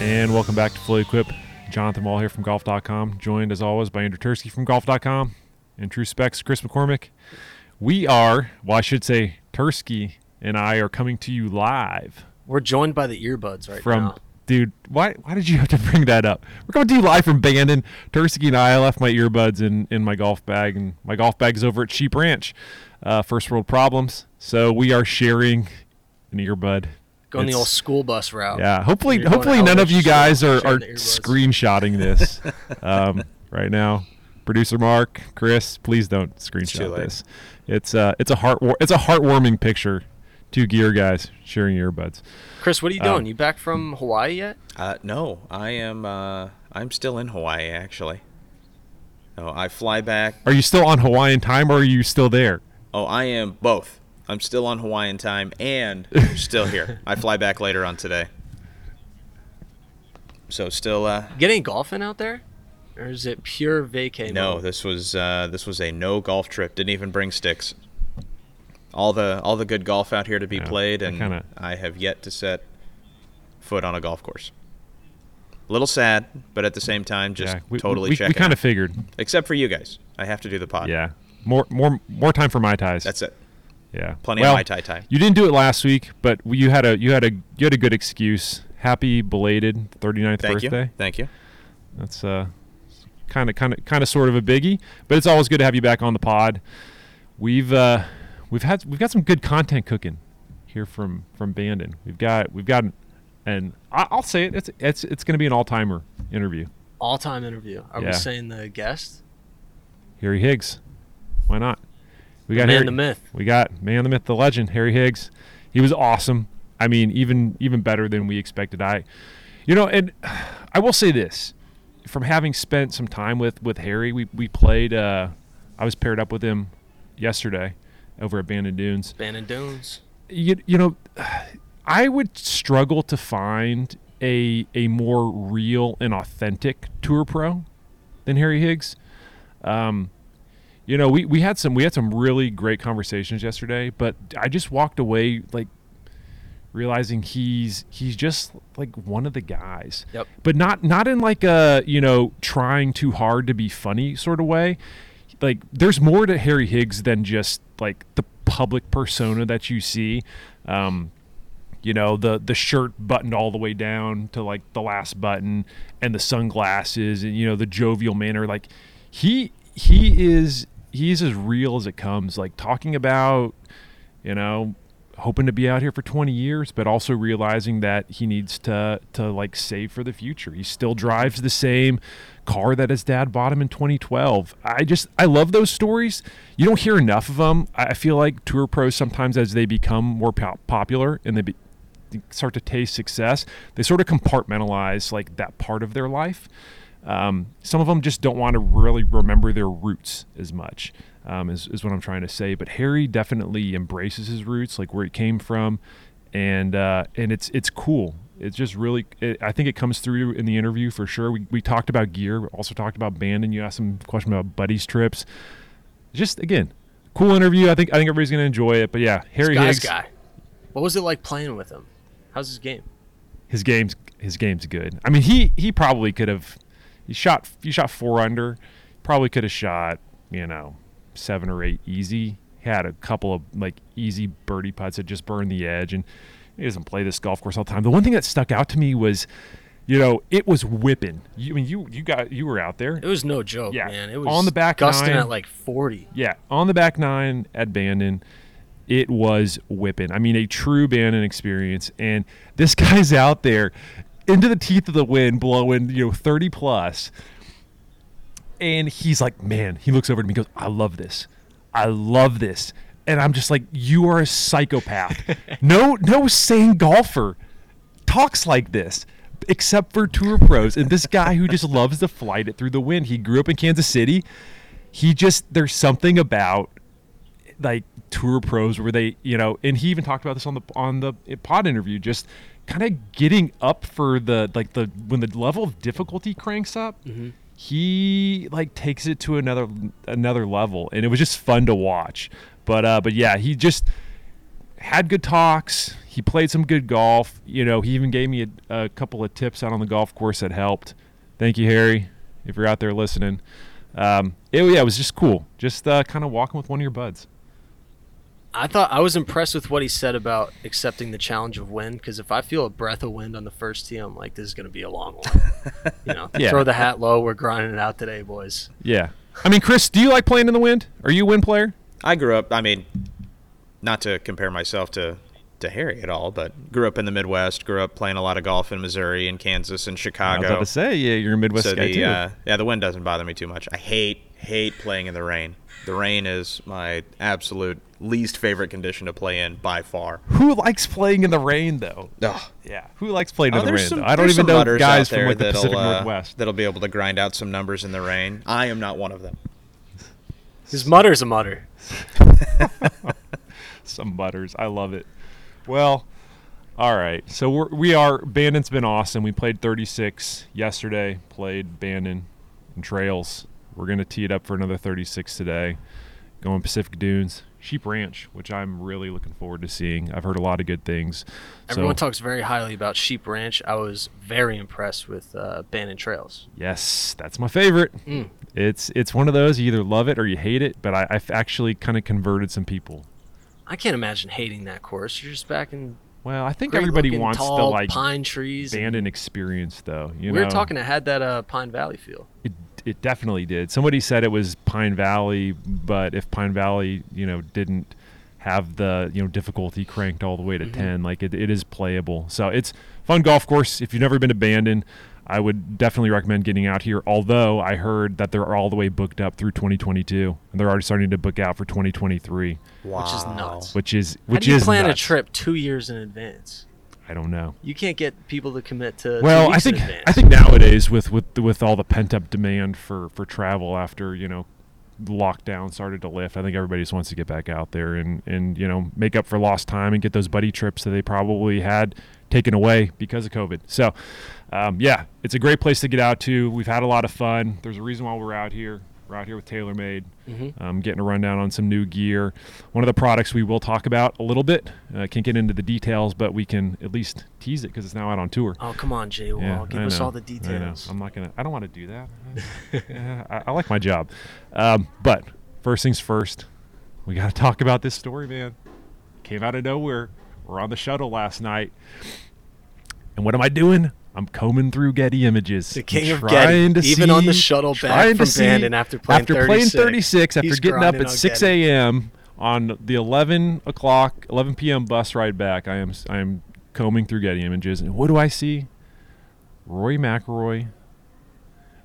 And welcome back to Fully Equipped. Jonathan Wall here from Golf.com, joined as always by Andrew Tursky from Golf.com and True Specs, Chris McCormick. We are, well, I should say, Tursky and I are coming to you live We're joined by the earbuds right from. now. Dude, why why did you have to bring that up? We're coming to you live from Bandon. Tursky and I, I left my earbuds in, in my golf bag, and my golf bag is over at Sheep Ranch. Uh, first world problems. So we are sharing an earbud. Going the old school bus route. Yeah, hopefully, hopefully none of you guys are, are sharing screenshotting this um, right now. Producer Mark, Chris, please don't too screenshot late. this. It's uh, it's a heart it's a heartwarming picture. Two gear guys sharing earbuds. Chris, what are you Uh, doing? you back from Hawaii yet? Uh, no, I am. Uh, I'm still in Hawaii actually. No, I fly back. Are you still on Hawaiian time, or are you still there? Oh, I am both. I'm still on Hawaiian time and still here. I fly back later on today. So still. Uh, Get any golfing out there? Or is it pure vacay no, mode? this was uh, this was a no golf trip. Didn't even bring sticks. All the all the good golf out here to be Yeah, played, I and kinda- I have yet to set foot on a golf course. A little sad, but at the same time, just yeah, we, totally we, checking. we kind of figured. Except for you guys, I have to do the pod. Yeah, more more more time for Mai Tais. that's it. Yeah, Plenty well, of Mai Tai time. You didn't do it last week, but you had a you had a you had a good excuse. Happy belated 39th Thank birthday. you. Thank you. That's uh, kind of, kind of, kind of, sort of a biggie. But it's always good to have you back on the pod. We've uh, we've had we've got some good content cooking here from from Bandon. We've got we've got, an and I- I'll say it. It's it's it's going to be an all timer interview. All time interview. Are Yeah. we saying the guest? Harry Higgs. Why not? We got Man, Harry, the myth. We got man, the myth, the legend, Harry Higgs. He was awesome. I mean, even even better than we expected. I, you know, and I will say this, from having spent some time with with Harry, we we played. Uh, I was paired up with him yesterday over at Bandon Dunes. Bandon Dunes. You you know, I would struggle to find a a more real and authentic tour pro than Harry Higgs. Um, you know, we, we had some we had some really great conversations yesterday, but I just walked away like realizing he's he's just like one of the guys. Yep. But not not in like a, you know, trying too hard to be funny sort of way. Like there's more to Harry Higgs than just like the public persona that you see. Um you know the the shirt buttoned all the way down to like the last button and the sunglasses and you know the jovial manner like he he is he's as real as it comes like talking about you know hoping to be out here for 20 years but also realizing that he needs to to like save for the future. He still drives the same car that his dad bought him in 2012 i just i love those stories. You don't hear enough of them i feel like tour pros sometimes as they become more pop- popular and they be, they start to taste success they sort of compartmentalize like that part of their life um, some of them just don't want to really remember their roots as much um, is, is what i'm trying to say but harry definitely embraces his roots like where he came from and uh, and it's it's cool it's just really it, i think it comes through in the interview for sure we, we talked about gear we also talked about band and you asked some question about buddies trips just again cool interview i think i think everybody's going to enjoy it but yeah harry This guy's higgs guy. What was it like playing with him? How's his game? his game's his game's good. I mean, he he probably could have he shot he shot four under, probably could have shot you know seven or eight easy. He had a couple of like easy birdie putts that just burned the edge, and he doesn't play this golf course all the time. The one thing that stuck out to me was, you know, it was whipping. You, I mean, you you got you were out there. It was no joke, Yeah. man. It was On the back gusting nine. at like 40. Yeah, on the back nine at Bandon, it was whipping. I mean, a true Bandon experience. And this guy's out there into the teeth of the wind, blowing you know thirty plus, and he's like, man. He looks over to me, and goes, "I love this. I love this." And I'm just like, "You are a psychopath." no, no sane golfer talks like this except for tour pros and this guy who just loves to flight it through the wind he grew up in kansas city he just there's something about like tour pros where they you know and he even talked about this on the on the pod interview just kind of getting up for the like the when the level of difficulty cranks up he like takes it to another another level and it was just fun to watch but uh but yeah he just had good talks he played some good golf. You know, he even gave me a, a couple of tips out on the golf course that helped. Thank you, Harry, if you're out there listening. Um, it, yeah, it was just cool. Just uh, kind of walking with one of your buds. I thought I was impressed with what he said about accepting the challenge of wind because if I feel a breath of wind on the first tee, I'm like, this is going to be a long one. you know, Yeah. throw the hat low. We're grinding it out today, boys. Yeah. I mean, Chris, do you like playing in the wind? Are you a wind player? I grew up. I mean, not to compare myself to to Harry at all, but grew up in the Midwest. Grew up playing a lot of golf in Missouri and Kansas and Chicago. I was Chicago. about to say, yeah, you're a Midwest so guy the too. uh, yeah, the wind doesn't bother me too much. I hate hate playing in the rain. The rain is my absolute least favorite condition to play in by far. Who likes playing in the rain, though? Ugh. Yeah, who likes playing Oh, in the rain? some, though? I don't even know guys out from there like the that'll, Pacific uh, Northwest. that'll be able to grind out some numbers in the rain. I am not one of them. His mutter's a mutter. Some butters. I love it. Well, all right. So we're, we are. Bandon's been awesome. We played 36 yesterday. Played Bandon and Trails. We're gonna tee it up for another 36 today. Going Pacific Dunes, Sheep Ranch, which I'm really looking forward to seeing. I've heard a lot of good things. Everyone so, talks very highly about Sheep Ranch. I was very impressed with uh, Bandon Trails. Yes, that's my favorite. Mm. It's it's one of those you either love it or you hate it. But I, I've actually kind of converted some people. I can't imagine hating that course. You're just back in Well, I think everybody wants tall the like pine trees. and- Bandon experience, though. You we know, were talking. It had that uh, Pine Valley feel. It, it definitely did. Somebody said it was Pine Valley, but if Pine Valley, you know, didn't have the you know difficulty cranked all the way to Mhm. ten, like it, it is playable. So it's fun golf course. If you've never been to Bandon, I would definitely recommend getting out here. Although I heard that they're all the way booked up through 2022, and they're already starting to book out for 2023, Wow. Which is nuts. which is How which do you is plan nuts. a trip two years in advance? I don't know. You can't get people to commit to. two well, I weeks in think advance. I think nowadays with with with all the pent up demand for for travel after you know lockdown started to lift, I think everybody just wants to get back out there and and you know make up for lost time and get those buddy trips that they probably had taken away because of COVID. So, um, yeah, it's a great place to get out to. We've had a lot of fun. There's a reason why we're out here. We're out here with TaylorMade, Mhm. um, getting a rundown on some new gear. One of the products we will talk about a little bit. I can't get into the details, but we can at least tease it because it's now out on tour. Oh come on, Jay Wall, Yeah, give I us know, all the details. I'm not gonna. I don't want to do that. Yeah, I, I like my job, um, but first things first, we got to talk about this story, man. Came out of nowhere. We're on the shuttle last night, and what am I doing? I'm combing through Getty images. The king of Getty, to even on the shuttle back from see- Bandon after playing after 36. playing 36, after getting up at 6 a.m. on the 11 o'clock, 11 p.m. bus ride back. I am I am combing through Getty images, and what do I see? Rory McIlroy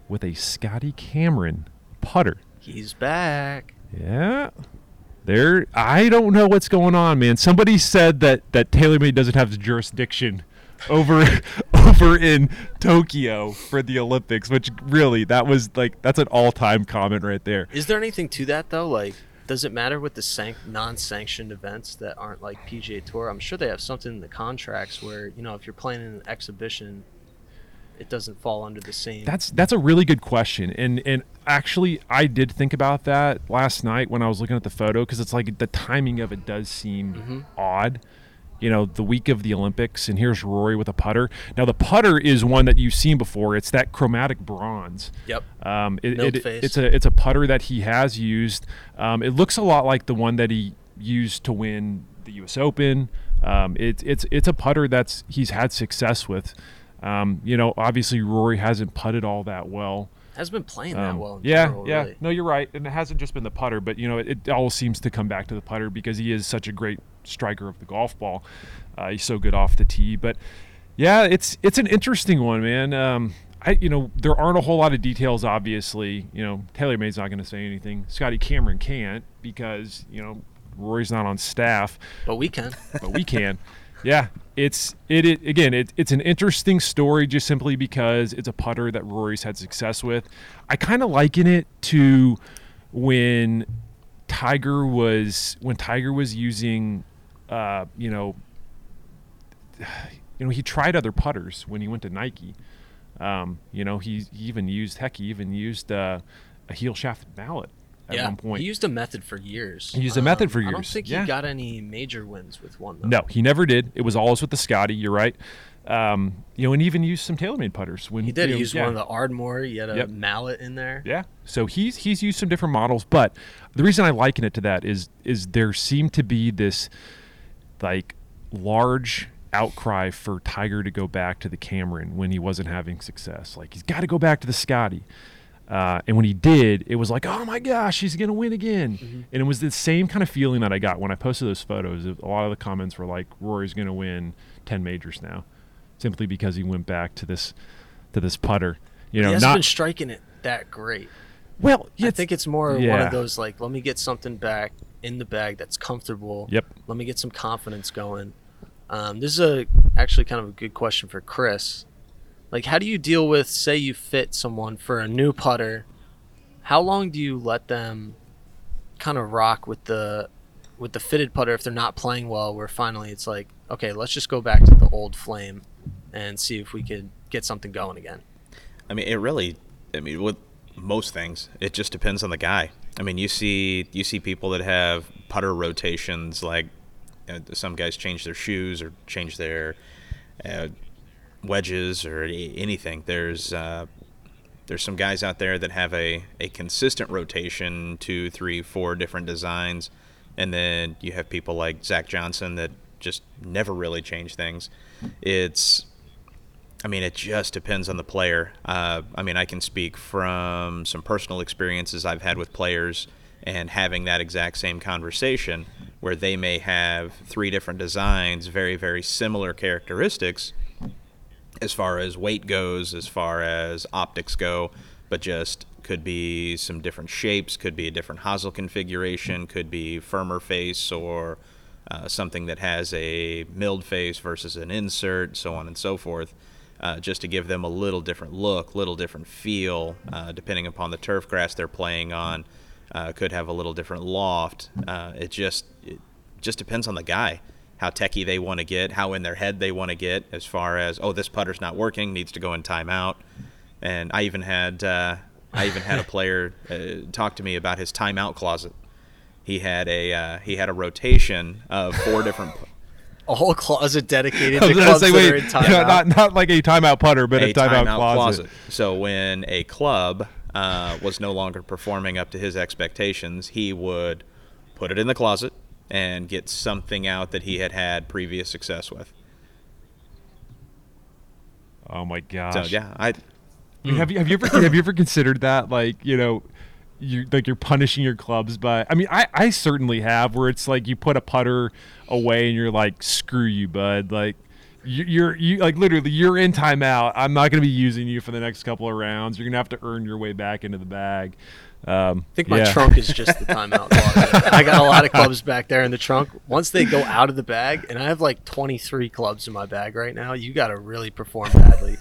with a Scotty Cameron putter. He's back. Yeah. There I don't know what's going on, man. Somebody said that that TaylorMade doesn't have the jurisdiction over over in Tokyo for the Olympics, which really that was like that's an all-time comment right there. Is there anything to that though? Like, does it matter with the sanc- non-sanctioned events that aren't like PGA Tour? I'm sure they have something in the contracts where you know if you're playing in an exhibition, it doesn't fall under the same. That's that's a really good question, and and actually I did think about that last night when I was looking at the photo because it's like the timing of it does seem Mhm. odd. You know, the week of the Olympics, and here's Rory with a putter. Now the putter is one that you've seen before. It's that chromatic bronze. Yep. Um, it, it- face. it's a it's a putter that he has used. Um, it looks a lot like the one that he used to win the U.S. Open. Um, it's it's it's a putter that's he's had success with. Um, you know, obviously Rory hasn't putted all that well. Has been playing that Um, well. In yeah, general, yeah. Really. No, you're right, and it hasn't just been the putter, but you know, it, it all seems to come back to the putter because he is such a great striker of the golf ball. Uh, he's so good off the tee, but yeah, it's it's an interesting one, man. Um, I you know there aren't a whole lot of details. Obviously, you know TaylorMade's not going to say anything. Scotty Cameron can't because you know Rory's not on staff But we can. but we can. Yeah, it's it, it again. It, it's an interesting story just simply because it's a putter that Rory's had success with. I kind of liken it to when Tiger was when Tiger was using, uh, you know, you know he tried other putters when he went to Nike. Um, you know he, he even used heck he even used uh, a heel shafted mallet at yeah, one point. he used a method for years. He used a method for years. I don't think yeah. he got any major wins with one. Though. No, he never did. It was always with the Scotty. You're right. Um, you know, and even used some TaylorMade putters when he did. You He know, used yeah. one of the Ardmore. He had a Yep. mallet in there. Yeah. So he's he's used some different models, but the reason I liken it to that is is there seemed to be this like large outcry for Tiger to go back to the Cameron when he wasn't having success. Like he's got to go back to the Scotty. Uh, and when he did, it was like, oh my gosh, he's gonna win again. And it was the same kind of feeling that I got when I posted those photos. A lot of the comments were like, Rory's gonna win ten majors now, simply because he went back to this to this putter. You know, he hasn't not been striking it that great. well. I think it's more one of those like, let me get something back in the bag that's comfortable. Yep. Let me get some confidence going. Um, this is a actually kind of a good question for Chris. Like, how do you deal with, say, you fit someone for a new putter? How long do you let them kind of rock with the with the fitted putter if they're not playing well? Where finally it's like, okay, let's just go back to the old flame and see if we could get something going again. I mean, it really. I mean, with most things, it just depends on the guy. I mean, you see, you see people that have putter rotations. Like uh, some guys change their shoes or change their uh, wedges or anything. There's uh, there's some guys out there that have a, a consistent rotation, two, three, four different designs, and then you have people like Zach Johnson that just never really change things. It's I mean, it just depends on the player. Uh, I mean, I can speak from some personal experiences I've had with players and having that exact same conversation where they may have three different designs, very, very similar characteristics as far as weight goes, as far as optics go, but just could be some different shapes, could be a different hosel configuration, could be firmer face or uh, something that has a milled face versus an insert, so on and so forth, uh, just to give them a little different look, little different feel, uh, depending upon the turf grass they're playing on. Uh, could have a little different loft. Uh, it just it just depends on the guy, how techie they want to get, how in their head they want to get, as far as oh this putter's not working, needs to go in timeout. And I even had uh, I even had a player uh, talk to me about his timeout closet. He had a uh, he had a rotation of four different A whole closet dedicated to clubs say, that are in timeout. not not like a timeout putter, but a, a timeout, closet. So when a club uh, was no longer performing up to his expectations, he would put it in the closet and get something out that he had had previous success with. Oh my gosh! So yeah, I have you have you ever have you ever considered that? Like you know, you like you're punishing your clubs by. I mean, I I certainly have where it's like you put a putter away and you're like, screw you, bud. Like you- you're you like literally you're in timeout. I'm not going to be using you for the next couple of rounds. You're gonna have to earn your way back into the bag. Um, I think my yeah. trunk is just the timeout. I got a lot of clubs back there in the trunk. Once they go out of the bag, and I have like 23 clubs in my bag right now, you got to really perform badly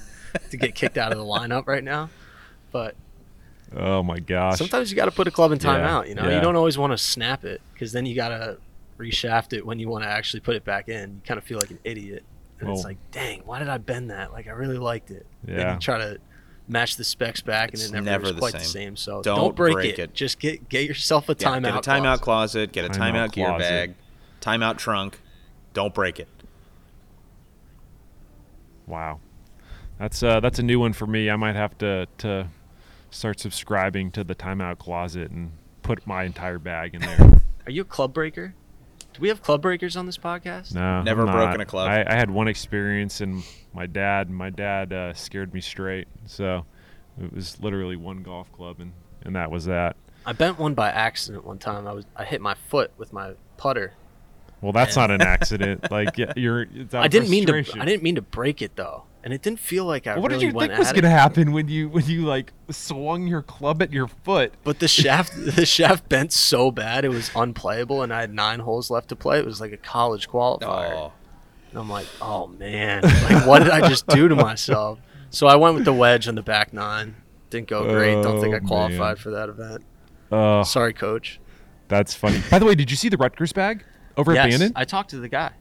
to get kicked out of the lineup right now. But Oh my gosh! sometimes you got to put a club in Yeah, timeout. You know, yeah. you don't always want to snap it because then you got to reshaft it when you want to actually put it back in. You kind of feel like an idiot, and it's like, dang, why did I bend that? Like I really liked it. Yeah. you try to match the specs back, and It's it never, never is the quite the same. same. So Don't don't, break, break it. it. Just get get yourself a yeah, timeout. get a timeout clause. closet, get a Timeout timeout, gear closet. bag, timeout trunk. Don't break it. Wow, that's uh that's a new one for me. I might have to to start subscribing to the timeout closet and put my entire bag in there. Are you a club breaker? Do we have club breakers on this podcast? No, Never I'm broken not. a club. I, I had one experience, and my dad, my dad uh, scared me straight. So it was literally one golf club, and and that was that. I bent one by accident one time. I was I hit my foot with my putter. Well, that's not an accident. like you're. It's I didn't mean to. I didn't mean to break it though, and it didn't feel like I What really did you went think was gonna it. happen when you when you like swung your club at your foot? But the shaft, the shaft bent so bad it was unplayable, and I had nine holes left to play. It was like a college qualifier. Oh, And I'm like, oh man, like what did I just do to myself? So I went with the wedge on the back nine. Didn't go great. Don't think I Oh, qualified man. for that event. Uh, Sorry, coach. that's funny. By the way, did you see the Rutgers bag over at Yes, Bandon? I talked to the guy,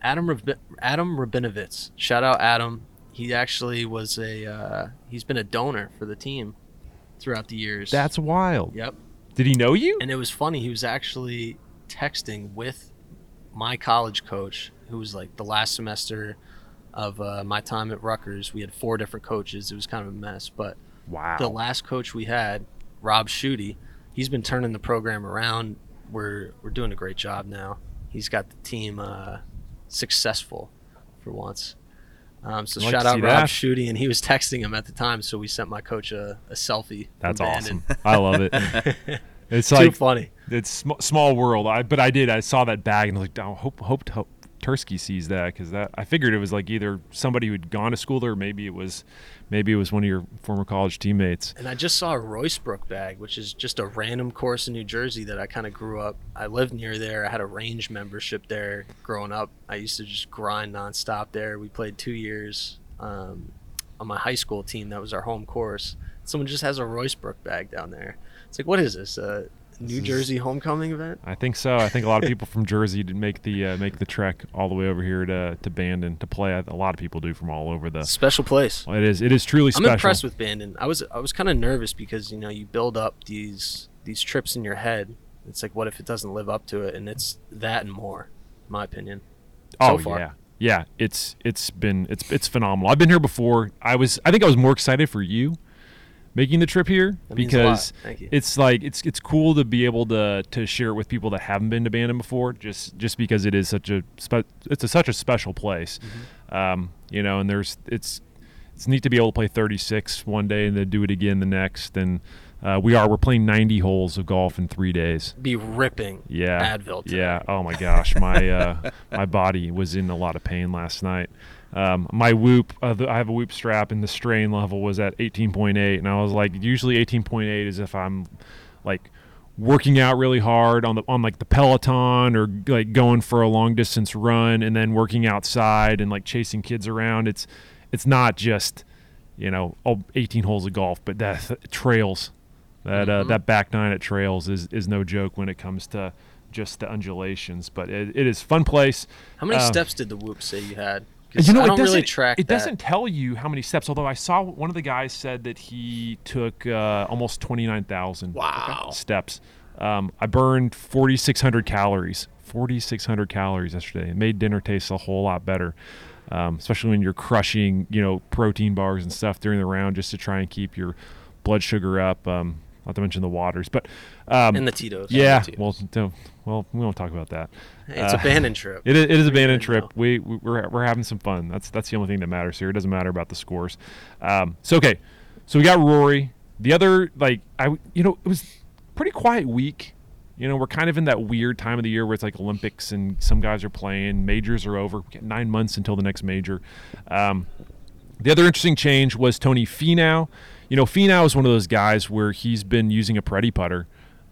Adam Rab- Adam Rabinovitz. Shout out Adam. He actually was a uh, he's been a donor for the team throughout the years. That's wild. yep. Did he know you? And it was funny. He was actually texting with my college coach, who was like the last semester of uh, my time at Rutgers. We had four different coaches. It was kind of a mess, but Wow. the last coach we had, Rob Schutte, he's been turning the program around. We're we're doing a great job now. He's got the team uh, successful for once. Um, so I'd shout to out Rob that. Schutte, and he was texting him at the time, so we sent my coach a, a selfie. That's awesome. I love it. It's Too like funny. it's sm- small world. I but I did. I saw that bag and I was like, oh, hope hope, hope Tursky sees that because that I figured it was like either somebody who'd gone to school there, or maybe it was maybe it was one of your former college teammates. And I just saw a Roycebrook bag, which is just a random course in New Jersey that I kind of grew up. I lived near there. I had a range membership there growing up. I used to just grind nonstop there. We played two years um, on my high school team. That was our home course. Someone just has a Roycebrook bag down there. It's like, what is this? A New is- Jersey homecoming event? I think so. I think a lot of people from Jersey did make the uh, make the trek all the way over here to to Bandon to play. A lot of people do from all over the. Special place. It is it is truly I'm special. impressed with Bandon. I was I was kind of nervous because you know you build up these these trips in your head. It's like what if it doesn't live up to it, and it's that and more, in my opinion. Oh far. yeah, yeah. It's it's been it's it's phenomenal. I've been here before. I was I think I was more excited for you making the trip here That means a lot. because it's like it's it's cool to be able to to share it with people that haven't been to Bandon before. Just just because it is such a spe- it's a, such a special place. Mm-hmm. Um, you know, and there's it's it's neat to be able to play 36 one day and then do it again the next. And uh, we are we're playing 90 holes of golf in three days. Be ripping. Yeah. Advil. today. Yeah. Oh my gosh, my uh, my body was in a lot of pain last night. Um, my whoop, uh, the, I have a whoop strap, and the strain level was at 18.8, and I was like, usually 18.8 is if I'm like working out really hard on the on like the Peloton or like going for a long distance run, and then working outside and like chasing kids around. It's it's not just you know 18 holes of golf, but that trails that uh, Mhm. that back nine at Trails is is no joke when it comes to just the undulations. But it, it is fun place. How many Uh, steps did the whoop say you had? You know, I it don't doesn't really track it that. doesn't tell you how many steps. Although I saw one of the guys said that he took uh, almost twenty nine thousand Wow. steps. Um, I burned forty six hundred calories. Forty six hundred calories yesterday. It made dinner taste a whole lot better. Um, especially when you're crushing, you know, protein bars and stuff during the round just to try and keep your blood sugar up. Um, not to mention the waters, but um, And the Tito's. yeah. Tito's. Well, well, we won't talk about that. It's uh, a Bandon trip. It is, it is a good, trip. We, we we're we're having some fun. That's that's the only thing that matters here. It doesn't matter about the scores. Um, so okay, so we got Rory. The other like I you know it was pretty quiet week. You know we're kind of in that weird time of the year where it's like Olympics and some guys are playing. Majors are over. We got nine months until the next major. Um, the other interesting change was Tony Finau. You know, Finau is one of those guys where he's been using a Piretti putter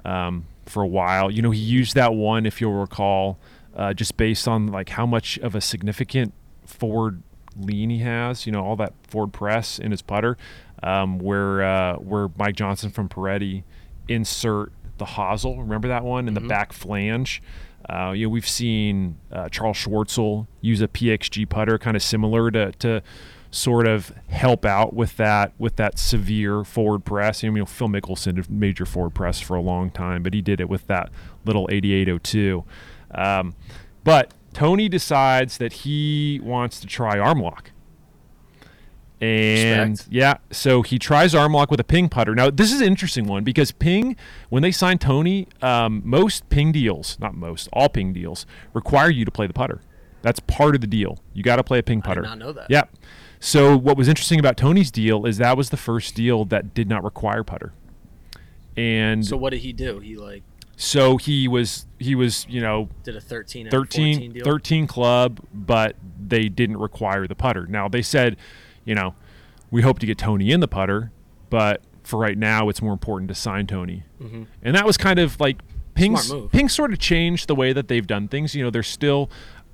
um, for a while. You know, he used that one, if you'll recall, uh, just based on like how much of a significant forward lean he has. You know, all that forward press in his putter, um, where uh, where Mike Johnson from Piretti insert the hosel. Remember that one in the back flange. Uh, you know, we've seen uh, Charles Schwartzel use a PXG putter, kind of similar to, to sort of help out with that with that severe forward press. You know, Phil Mickelson did major forward press for a long time, but he did it with that little 8802. Um, but Tony decides that he wants to try arm lock. And Respect. yeah, so he tries arm lock with a ping putter. Now, this is an interesting one because ping, when they signed Tony, um, most ping deals, not most, all ping deals, require you to play the putter. That's part of the deal. You got to play a ping putter. I did not know that. Yeah. So what was interesting about Tony's deal is that was the first deal that did not require putter. And So what did he do? He like so he was he was, you know, did a 13 13, deal. 13 club, but they didn't require the putter. Now they said, you know, we hope to get Tony in the putter, but for right now, it's more important to sign Tony. Mhm. And that was kind of like Ping's, Smart move. Ping sort of changed the way that they've done things. You know, they're still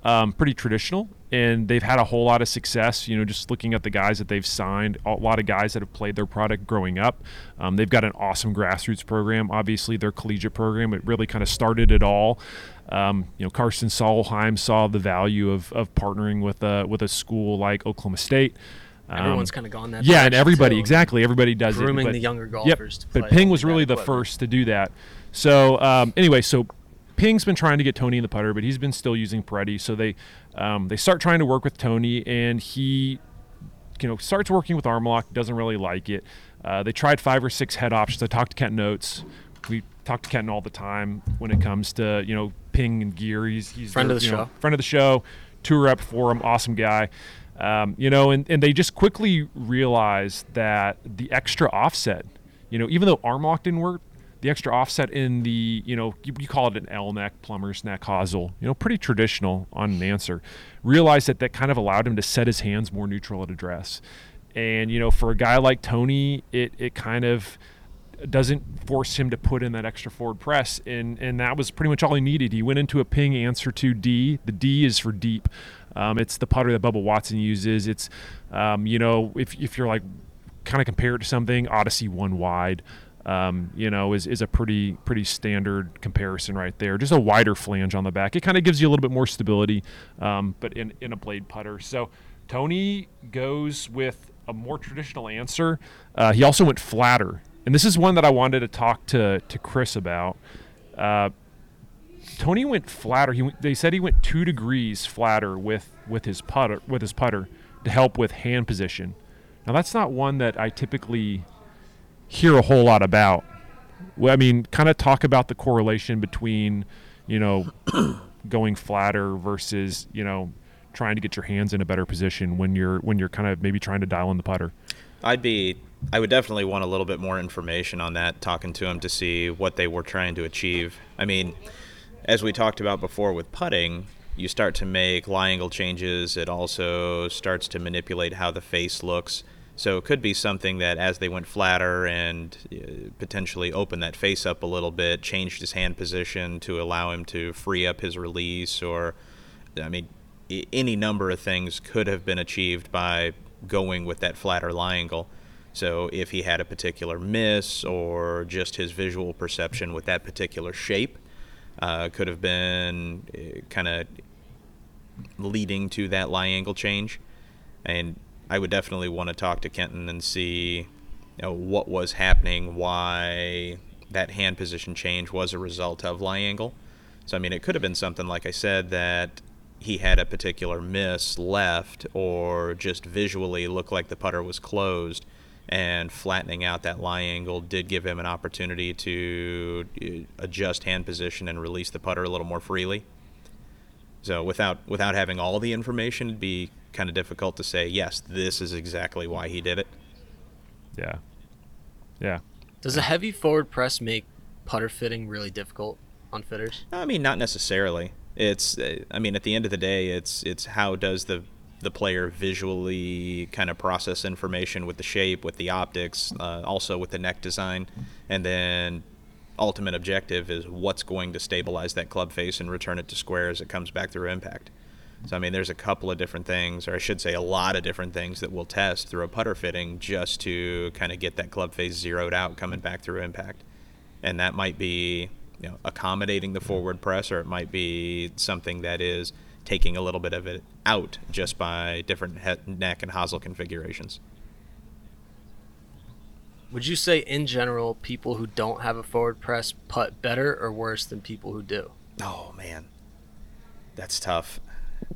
um, pretty traditional, and they've had a whole lot of success. You know, just looking at the guys that they've signed, a lot of guys that have played their product growing up. Um, they've got an awesome grassroots program. Obviously, their collegiate program it really kind of started it all. Um, you know, Karsten Solheim saw the value of, of partnering with a with a school like Oklahoma State. Um, Everyone's kind of gone that. yeah, and everybody too. exactly everybody does Grooming it. but- the younger Yep, golfers to but Ping was really the first to do that. So um, anyway, so Ping's been trying to get Tony in the putter, but he's been still using Piretti. So they um, they start trying to work with Tony, and he you know starts working with Armlock. Doesn't really like it. Uh, they tried five or six head options. I talked to Kenton Oates. We talk to Kenton all the time when it comes to you know Ping and gear. He's he's Friend their, of the you know, show. friend of the show, tour up for him, awesome guy. Um, you know, and, and they just quickly realized that the extra offset, you know, even though armlock didn't work, the extra offset in the, you know, you, call it an L neck, plumber's neck, hosel, you know, pretty traditional on an answer, realized that that kind of allowed him to set his hands more neutral at address. And, you know, for a guy like Tony, it, it kind of, doesn't force him to put in that extra forward press and and that was pretty much all he needed. He went into a ping answer to d. The d is for deep. Um, it's the putter that Bubba Watson uses. It's um, you know if, if you're like kind of compare it to something Odyssey one wide um, you know is, is a pretty pretty standard comparison right there just a wider flange on the back it kind of gives you a little bit more stability um, but in, in a blade putter so Tony goes with a more traditional answer uh, he also went flatter and this is one that I wanted to talk to to Chris about. Uh, Tony went flatter. He went, they said he went two degrees flatter with with his putter with his putter to help with hand position. Now that's not one that I typically hear a whole lot about. Well, I mean, kind of talk about the correlation between, you know, going flatter versus you know trying to get your hands in a better position when you're when you're kind of maybe trying to dial in the putter. I'd be I would definitely want a little bit more information on that talking to him to see what they were trying to achieve. I mean, as we talked about before with putting, you start to make lie angle changes. It also starts to manipulate how the face looks. So it could be something that as they went flatter and uh, potentially opened that face up a little bit, changed his hand position to allow him to free up his release, or I mean, any number of things could have been achieved by going with that flatter lie angle. So if he had a particular miss or just his visual perception with that particular shape, uh, could have been kind of leading to that lie angle change. And I would definitely want to talk to Kenton and see you know, what was happening, why that hand position change was a result of lie angle. So, I mean, it could have been something, like I said, that he had a particular miss left or just visually looked like the putter was closed and flattening out that lie angle did give him an opportunity to uh, adjust hand position and release the putter a little more freely. So without without having all the information, it'd be kind of difficult to say yes, this is exactly why he did it. Yeah, yeah. Does a heavy forward press make putter fitting really difficult on fitters? I mean, not necessarily. It's uh, I mean, at the end of the day, it's it's how does the the player visually kind of process information with the shape, with the optics, uh, also with the neck design, and then ultimate objective is what's going to stabilize that club face and return it to square as it comes back through impact. So I mean, there's a couple of different things, or I should say, a lot of different things that we'll test through a putter fitting just to kind of get that club face zeroed out coming back through impact, and that might be you know accommodating the forward press, or it might be something that is taking a little bit of it out just by different neck and hosel configurations. Would you say, in general, people who don't have a forward press putt better or worse than people who do? Oh man, that's tough.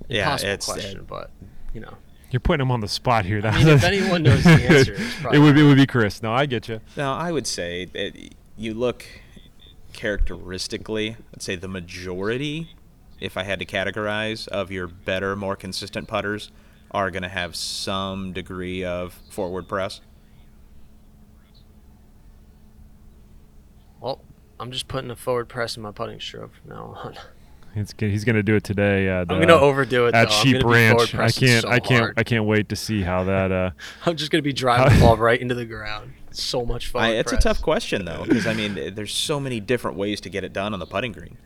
Impossible yeah, it's uh, question, but you know, You're putting him on the spot here. I mean, if anyone knows the answer, it's it probably would it would be Chris. No, I get you. No, I would say that you look characteristically, I'd say the majority, if I had to categorize, of your better, more consistent putters are going to have some degree of forward press. well, I'm just putting a forward press in my putting stroke from now on. It's good. He's gonna do it today. Uh, I'm gonna overdo it. at though. Sheep gonna be forward Ranch. I can't. so I can't. hard. I can't wait to see how that. Uh, I'm just gonna be driving the ball right into the ground. So much fun. I, it's a tough question though, because I mean, there's so many different ways to get it done on the putting green,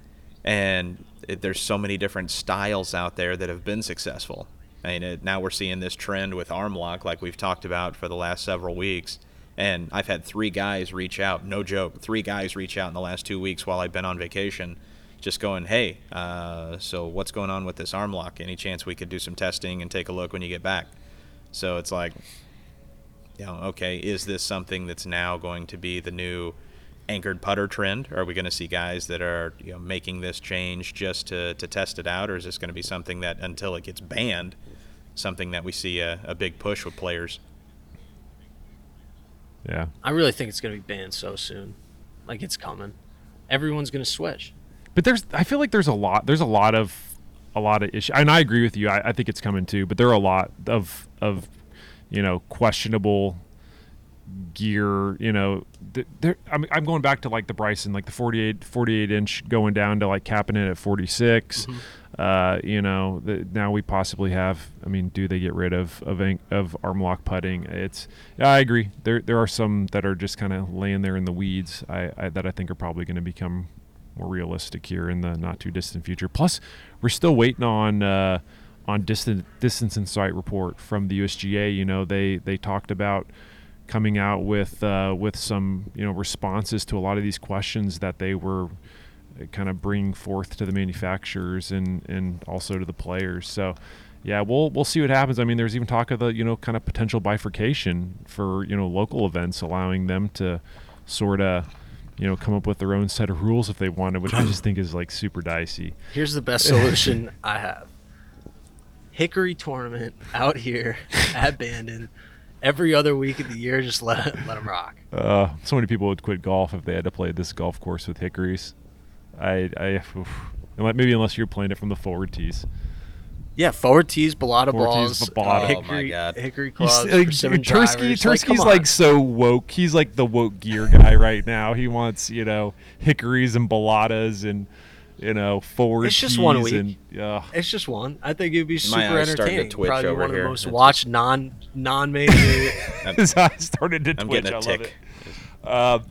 and it, there's so many different styles out there that have been successful. I mean, it, now we're seeing this trend with arm lock, like we've talked about for the last several weeks. And I've had three guys reach out, no joke, three guys reach out in the last two weeks while I've been on vacation, just going, hey, uh, so what's going on with this arm lock? Any chance we could do some testing and take a look when you get back? So it's like, you know, okay, is this something that's now going to be the new anchored putter trend? Are we going to see guys that are you know making this change just to, to test it out, or is this going to be something that until it gets banned, something that we see a, a big push with players? Yeah. I really think it's going to be banned so soon. Like it's coming. Everyone's going to switch. But there's, I feel like there's a lot, there's a lot of, a lot of issues. And I agree with you. I, I think it's coming too. But there are a lot of, of, you know, questionable gear. You know, there. I'm, I'm going back to like the Bryson, like the 48, 48 inch going down to like capping it at 46. Mm-hmm. Uh, you know, the, now we possibly have. I mean, do they get rid of of of arm lock putting? It's. I agree. There there are some that are just kind of laying there in the weeds. I, I that I think are probably going to become more realistic here in the not too distant future. Plus, we're still waiting on uh, on distant distance insight report from the USGA. You know, they they talked about coming out with uh, with some you know responses to a lot of these questions that they were kind of bringing forth to the manufacturers and and also to the players. So. Yeah, we'll we'll see what happens. I mean, there's even talk of the you know kind of potential bifurcation for you know local events, allowing them to sort of you know come up with their own set of rules if they wanted, which I just think is like super dicey. Here's the best solution I have. Hickory tournament out here at Bandon every other week of the year. Just let it, let them rock. Uh, so many people would quit golf if they had to play this golf course with hickories. I, I, oof. Maybe unless you're playing it from the forward tees. Yeah, forward tees, balata Forward balls, tees, balata. Oh, my hickory, God. hickory He's, claws, like, Tursky, drivers. Like, Tursky's like so woke. He's like the woke gear guy right now. He wants you know hickories and balatas and you know forward It's just one week. and uh, It's just one. I think it'd be super My eyes to entertaining. twitch Probably over one of the most It's- watched non non major. his eyes started to I'm twitch. getting a I love tick. it. Um,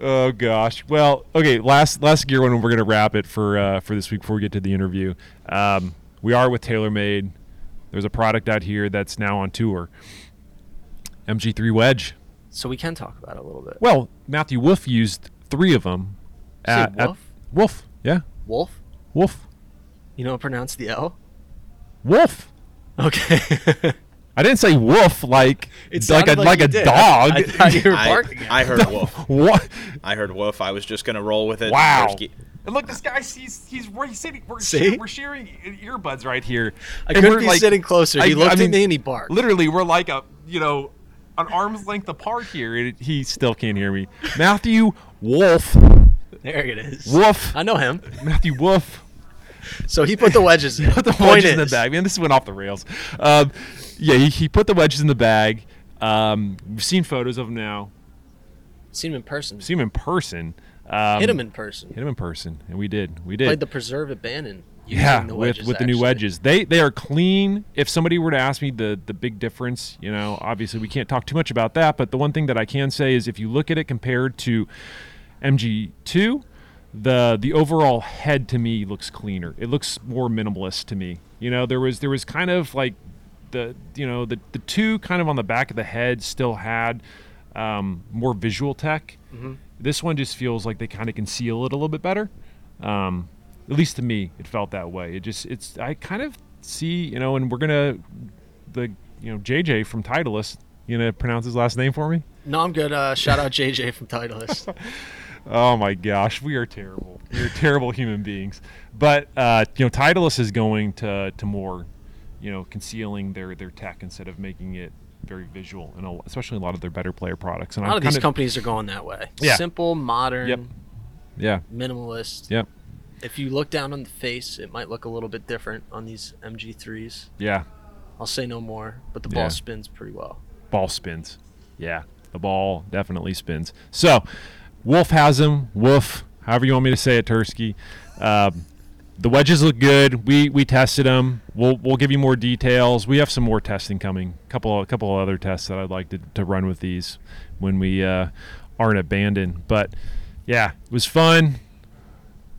oh gosh. Well, okay. Last last gear one. We're gonna wrap it for uh, for this week before we get to the interview. Um, we are with TaylorMade. There's a product out here that's now on tour. MG3 wedge. so we can talk about it a little bit. Well, Matthew Wolff used three of them. At- at- Wolf? Wolf. Yeah. Wolf, Wolf. you know how to pronounce the L? Wolf. Okay. I didn't say wolf like It like a sounded like, a did. dog. I, I you were I, barking. I heard wolf. what? I heard wolf. I was just gonna roll with it. Wow. And look, this guy, he's he's we're sitting, we're, See? we're sharing earbuds right here. I And couldn't we're be like- sitting closer. I- He looked I at mean, me and he barked. Literally, we're like a you know an arm's length apart here. and he still can't hear me. Matthew Wolff. There it is. Wolf. I know him. Matthew Wolff. So he put the wedges in. put the Point wedges in the bag. Man, this went off the rails. Um, yeah, he, he put the wedges in the bag. Um, we've seen photos of him now. Seen him in person. Seen him in person. Um, Hit him in person. Hit him in person, and we did. We did. Played the preserve at Bandon. using yeah, the with wedges, with the new wedges, they they are clean. If somebody were to ask me the the big difference, you know, obviously we can't talk too much about that. But the one thing that I can say is, if you look at it compared to MG2, the the overall head to me looks cleaner. It looks more minimalist to me. You know, there was there was kind of like the you know the the two kind of on the back of the head still had um, more visual tech. Mm-hmm. This one just feels like they kind of conceal it a little bit better. Um, at least to me, it felt that way. It just it's I kind of see you know, and we're gonna the you know JJ from Titleist. You gonna pronounce his last name for me? No, I'm good. Uh, shout out JJ from Titleist. Oh my gosh, we are terrible. We are terrible human beings. But uh, you know, Titleist is going to to more, you know, concealing their their tech instead of making it very visual, and especially a lot of their better player products. And A lot I'm of these kinda- companies are going that way. Yeah. Simple, modern, Yep. Yeah. minimalist. Yep. If you look down on the face, it might look a little bit different on these MG3s. Yeah. I'll say no more, but the ball Yeah. spins pretty well. ball spins. Yeah, the ball definitely spins. So, Wolf has him. Wolf, however you want me to say it, Tursky. Um, the wedges look good. We we tested them. We'll we'll give you more details. We have some more testing coming. Couple a couple of other tests that I'd like to, to run with these when we uh, aren't abandoned. But yeah, it was fun.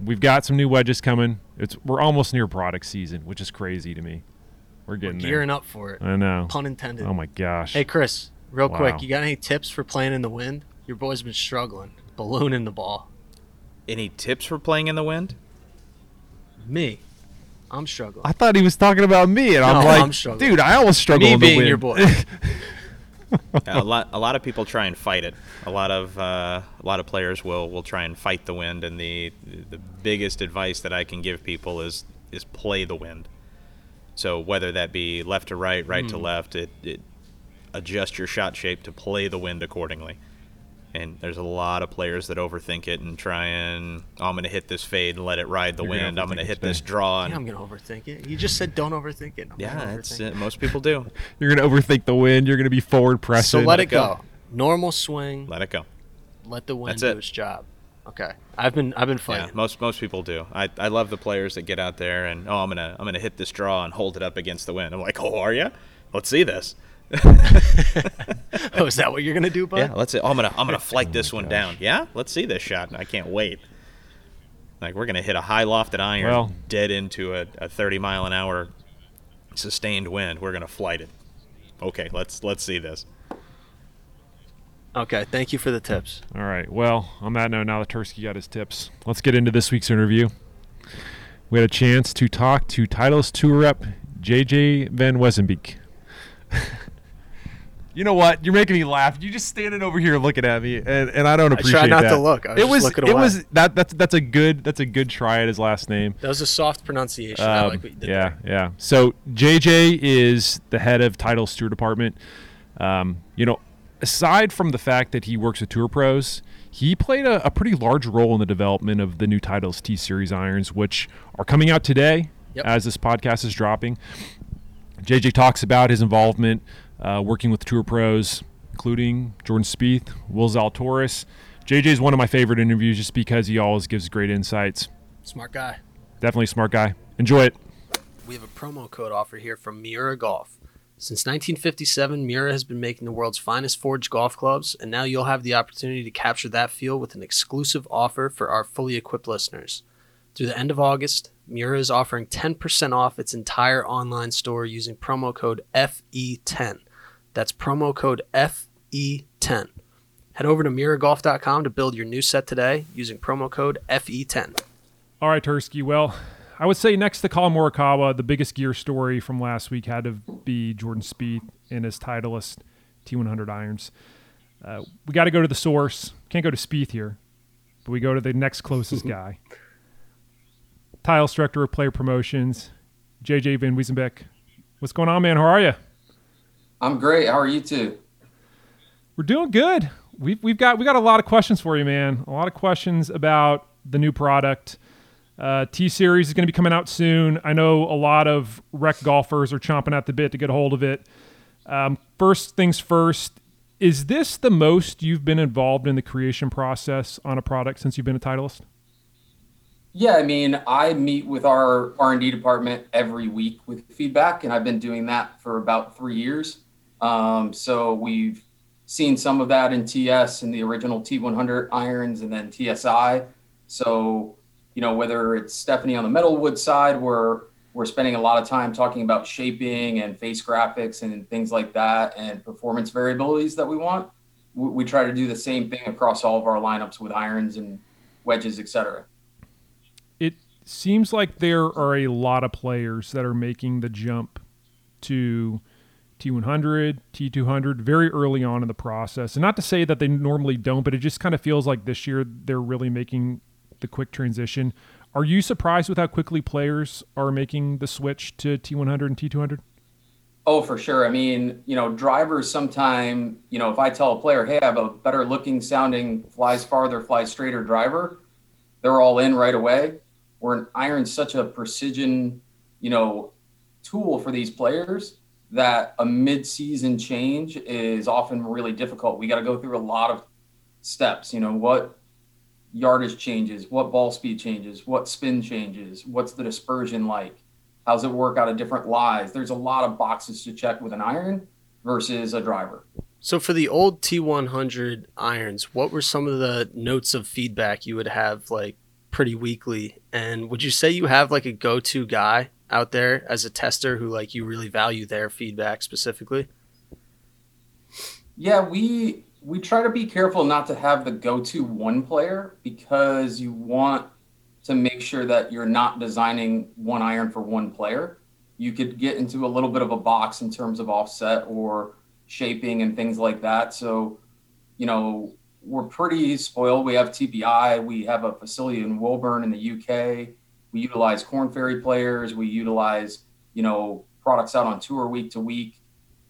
We've got some new wedges coming. It's we're almost near product season, which is crazy to me. We're We're getting there. gearing up for it. I know. Pun intended. Oh my gosh. Hey, Chris, real Wow. quick, you got any tips for playing in the wind? Your boy's been struggling. Ballooning the ball. Any tips for playing in the wind? Me. I'm struggling. I thought he was talking about me, and No, I'm like, I'm struggling. dude, I almost struggle Me in the being wind. your boy. a lot a lot of people try and fight it. A lot of uh, a lot of players will will try and fight the wind. And the the biggest advice that I can give people is is play the wind. So whether that be left to right, right to left, it, it adjust your shot shape to play the wind accordingly. And there's a lot of players that overthink it and try and oh, I'm going to hit this fade and let it ride the You're gonna wind. I'm going to hit this this draw. Yeah, And I'm gonna overthink it. You just said don't overthink it. I'm yeah, gonna it's overthink it. most people do. You're gonna overthink the wind. You're gonna be forward pressing. So let it go. go. Normal swing. Let it go. Let the wind That's do it. its job. Okay. I've been I've been Yeah, fighting. most most people do. I, I love the players that get out there and oh I'm gonna I'm gonna hit this draw and hold it up against the wind. I'm like, oh, are you? Let's see this. Oh, is that what you're gonna do, bud? Yeah, let's see. Oh, I'm gonna I'm gonna flight oh this one gosh. down. Yeah, let's see this shot. I can't wait. Like we're gonna hit a high lofted iron Well- dead into a, a 30 mile an hour sustained wind. We're gonna flight it. Okay, let's let's see this. Okay. Thank you for the tips. All right. Well, on that note, now that Tursky got his tips, let's get into this week's interview. We had a chance to talk to Titleist Tour rep JJ Van Wezenbeek. you know what? You're making me laugh. You're just standing over here looking at me, and, and I don't I appreciate try not that. to look. I was it just was looking it away. was that that's that's a good that's a good try at his last name. That was a soft pronunciation. I Um, like what you did yeah, there. yeah. So JJ is the head of Titleist Tour Department. Um, you know, aside from the fact that he works with Tour Pros, he played a, a pretty large role in the development of the new Titleist T Series irons, which are coming out today Yep. as this podcast is dropping. JJ talks about his involvement uh, working with Tour Pros, including Jordan Spieth, Will Zalatoris. JJ is one of my favorite interviews just because he always gives great insights. Smart guy. Definitely a smart guy. Enjoy it. We have a promo code offer here from Miura Golf. Since 1957, Miura has been making the world's finest forged golf clubs, and now you'll have the opportunity to capture that feel with an exclusive offer for our fully equipped listeners. Through the end of August, Miura is offering 10% off its entire online store using promo code FE10. That's promo code FE10. Head over to miuragolf.com to build your new set today using promo code E FE10. All right, Tursky. Well, I would say next to Collin Morikawa, the biggest gear story from last week had to be Jordan Spieth and his Titleist T100 irons. Uh, we got to go to the source. Can't go to Spieth here, but we go to the next closest guy. Titleist Director of Player Promotions, JJ Van Wiesenbeck. What's going on, man? How are you? I'm great. How are you two? We're doing good. We've we've got we got a lot of questions for you, man. A lot of questions about the new product. Uh, T Series is going to be coming out soon. I know a lot of rec golfers are chomping at the bit to get a hold of it. Um, first things first, is this the most you've been involved in the creation process on a product since you've been a Titleist? Yeah, I mean, I meet with our R&D department every week with feedback, and I've been doing that for about three years. Um, so we've seen some of that in TS and the original T100 irons, and then TSI. So you know, whether it's Stephanie on the metalwood side, where we're spending a lot of time talking about shaping and face graphics and things like that, and performance variabilities that we want. We, we try to do the same thing across all of our lineups with irons and wedges, etc. it seems like there are a lot of players that are making the jump to T100, T200 very early on in the process. And not to say that they normally don't, but it just kind of feels like this year they're really making the quick transition. Are you surprised with how quickly players are making the switch to T100 and T200? Oh, for sure. I mean, you know, drivers sometime, you know, if I tell a player, hey, I have a better looking sounding, flies farther, flies straighter driver, they're all in right away. Where an iron's such a precision, you know, tool for these players that a mid-season change is often really difficult. We got to go through a lot of steps. You know, what yardage changes, what ball speed changes, what spin changes, what's the dispersion like, how's it work out of different lies. There's a lot of boxes to check with an iron versus a driver. So for the old T100 irons, what were some of the notes of feedback you would have like pretty weekly? And would you say you have like a go-to guy out there as a tester who like you really value their feedback specifically? Yeah, we we try to be careful not to have the go-to one player because you want to make sure that you're not designing one iron for one player. You could get into a little bit of a box in terms of offset or shaping and things like that. So, you know, we're pretty spoiled. We have TPI, We have a facility in Woburn in the UK. We utilize Korn Ferry players. We utilize, you know, products out on tour week to week.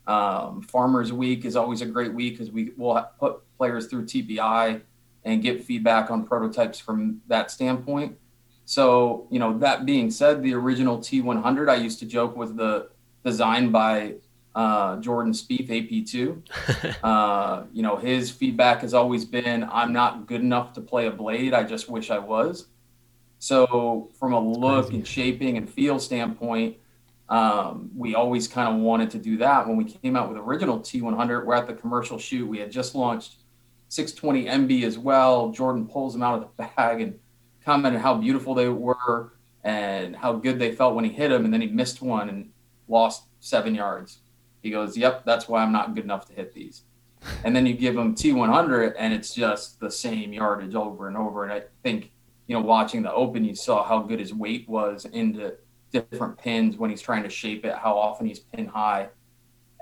Um, Farmers Week is always a great week because we will put players through TPI and get feedback on prototypes from that standpoint. So, you know, that being said, the original T100 I used to joke was the designed by uh, Jordan Spieth AP2. uh, you know, his feedback has always been, "I'm not good enough to play a blade. I just wish I was." So, from a look and shaping and feel standpoint, um, we always kind of wanted to do that. When we came out with original T100, we're at the commercial shoot. We had just launched 620 MB as well. Jordan pulls them out of the bag and commented how beautiful they were and how good they felt when he hit them. And then he missed one and lost seven yards. He goes, Yep, that's why I'm not good enough to hit these. And then you give him T100 and it's just the same yardage over and over. And I think, you know, watching the open, you saw how good his weight was into different pins when he's trying to shape it, how often he's pin high.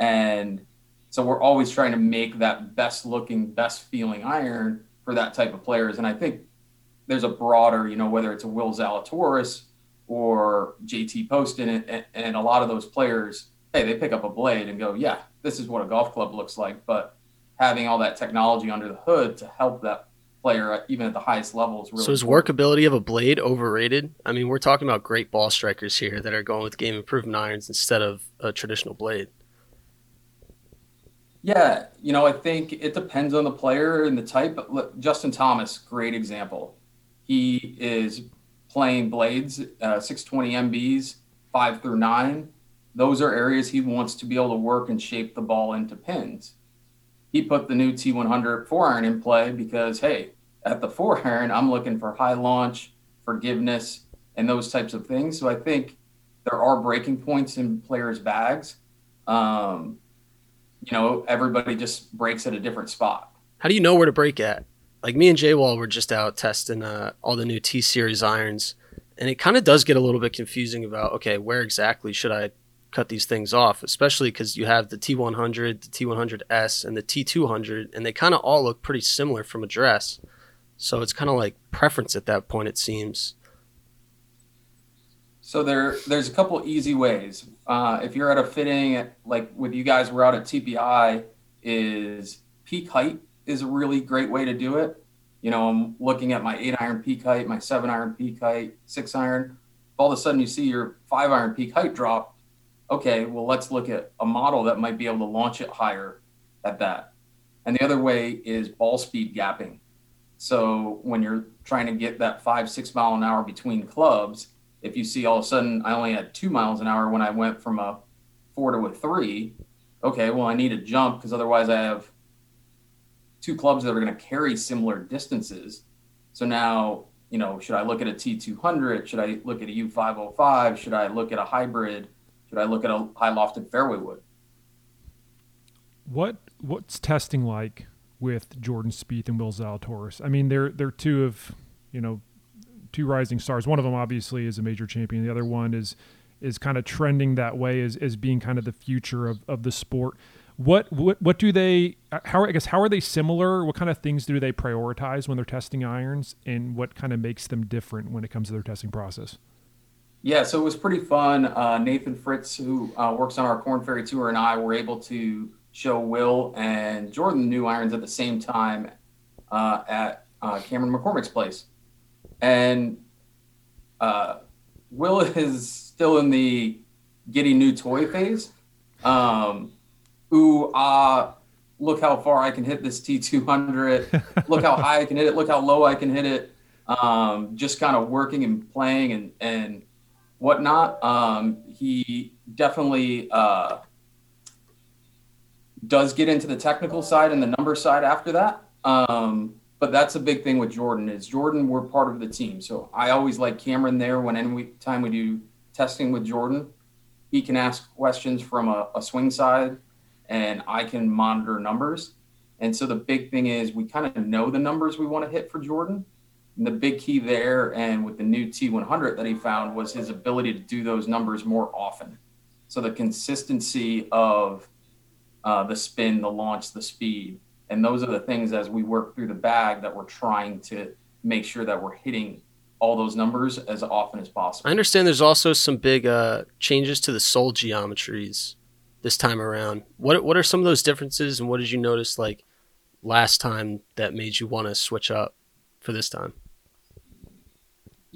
And so we're always trying to make that best looking, best feeling iron for that type of players. And I think there's a broader, you know, whether it's a Will Zalatoris or JT Poston and, and a lot of those players, hey, they pick up a blade and go, yeah, this is what a golf club looks like. But having all that technology under the hood to help that player even at the highest levels. Really so is important. workability of a blade overrated? I mean, we're talking about great ball strikers here that are going with game improvement irons instead of a traditional blade. Yeah, you know, I think it depends on the player and the type. Justin Thomas, great example. He is playing blades, uh, 620 MBs, five through nine. Those are areas he wants to be able to work and shape the ball into pins. He put the new T100 four iron in play because, hey, at the four iron, I'm looking for high launch, forgiveness, and those types of things. So I think there are breaking points in players' bags. Um, you know, everybody just breaks at a different spot. How do you know where to break at? Like me and Jay Wall were just out testing uh, all the new T series irons, and it kind of does get a little bit confusing about okay, where exactly should I cut these things off? Especially because you have the T100, the T100S, and the T200, and they kind of all look pretty similar from address. So it's kind of like preference at that point, it seems. So there, there's a couple easy ways. Uh, if you're at a fitting, like with you guys, we're out at TPI, is peak height is a really great way to do it. You know, I'm looking at my eight iron peak height, my seven iron peak height, six iron. All of a sudden, you see your five iron peak height drop. Okay, well, let's look at a model that might be able to launch it higher at that. And the other way is ball speed gapping. So when you're trying to get that five, six mile an hour between clubs, if you see all of a sudden I only had two miles an hour when I went from a four to a three, okay, well, I need a jump because otherwise I have two clubs that are going to carry similar distances. So now, you know, should I look at a T200? Should I look at a U505? Should I look at a hybrid? Should I look at a high lofted fairway wood? What what's testing like with Jordan Spieth and Will Zalatoris. I mean, they're they're two of you know two rising stars. One of them obviously is a major champion. The other one is is kind of trending that way as, as being kind of the future of, of the sport. What, what what do they how I guess how are they similar? What kind of things do they prioritize when they're testing irons and what kind of makes them different when it comes to their testing process? Yeah, so it was pretty fun. Uh, Nathan Fritz, who uh, works on our Korn Ferry Tour, and I were able to show Will and Jordan new irons at the same time uh, at uh, Cameron McCormick's place. And uh, Will is still in the getting new toy phase. Um, ooh, ah, look how far I can hit this T200. look how high I can hit it. Look how low I can hit it. Um, just kind of working and playing and, and whatnot. Um, he definitely uh, does get into the technical side and the number side after that. Um, but that's a big thing with Jordan is Jordan, we're part of the team. So I always like Cameron there when any time we do testing with Jordan, he can ask questions from a, a swing side and I can monitor numbers. And so the big thing is we kind of know the numbers we want to hit for Jordan, And the big key there, and with the new T100 that he found, was his ability to do those numbers more often. So the consistency of uh, the spin, the launch, the speed, and those are the things as we work through the bag that we're trying to make sure that we're hitting all those numbers as often as possible. I understand there's also some big uh, changes to the sole geometries this time around. What what are some of those differences, and what did you notice like last time that made you want to switch up for this time?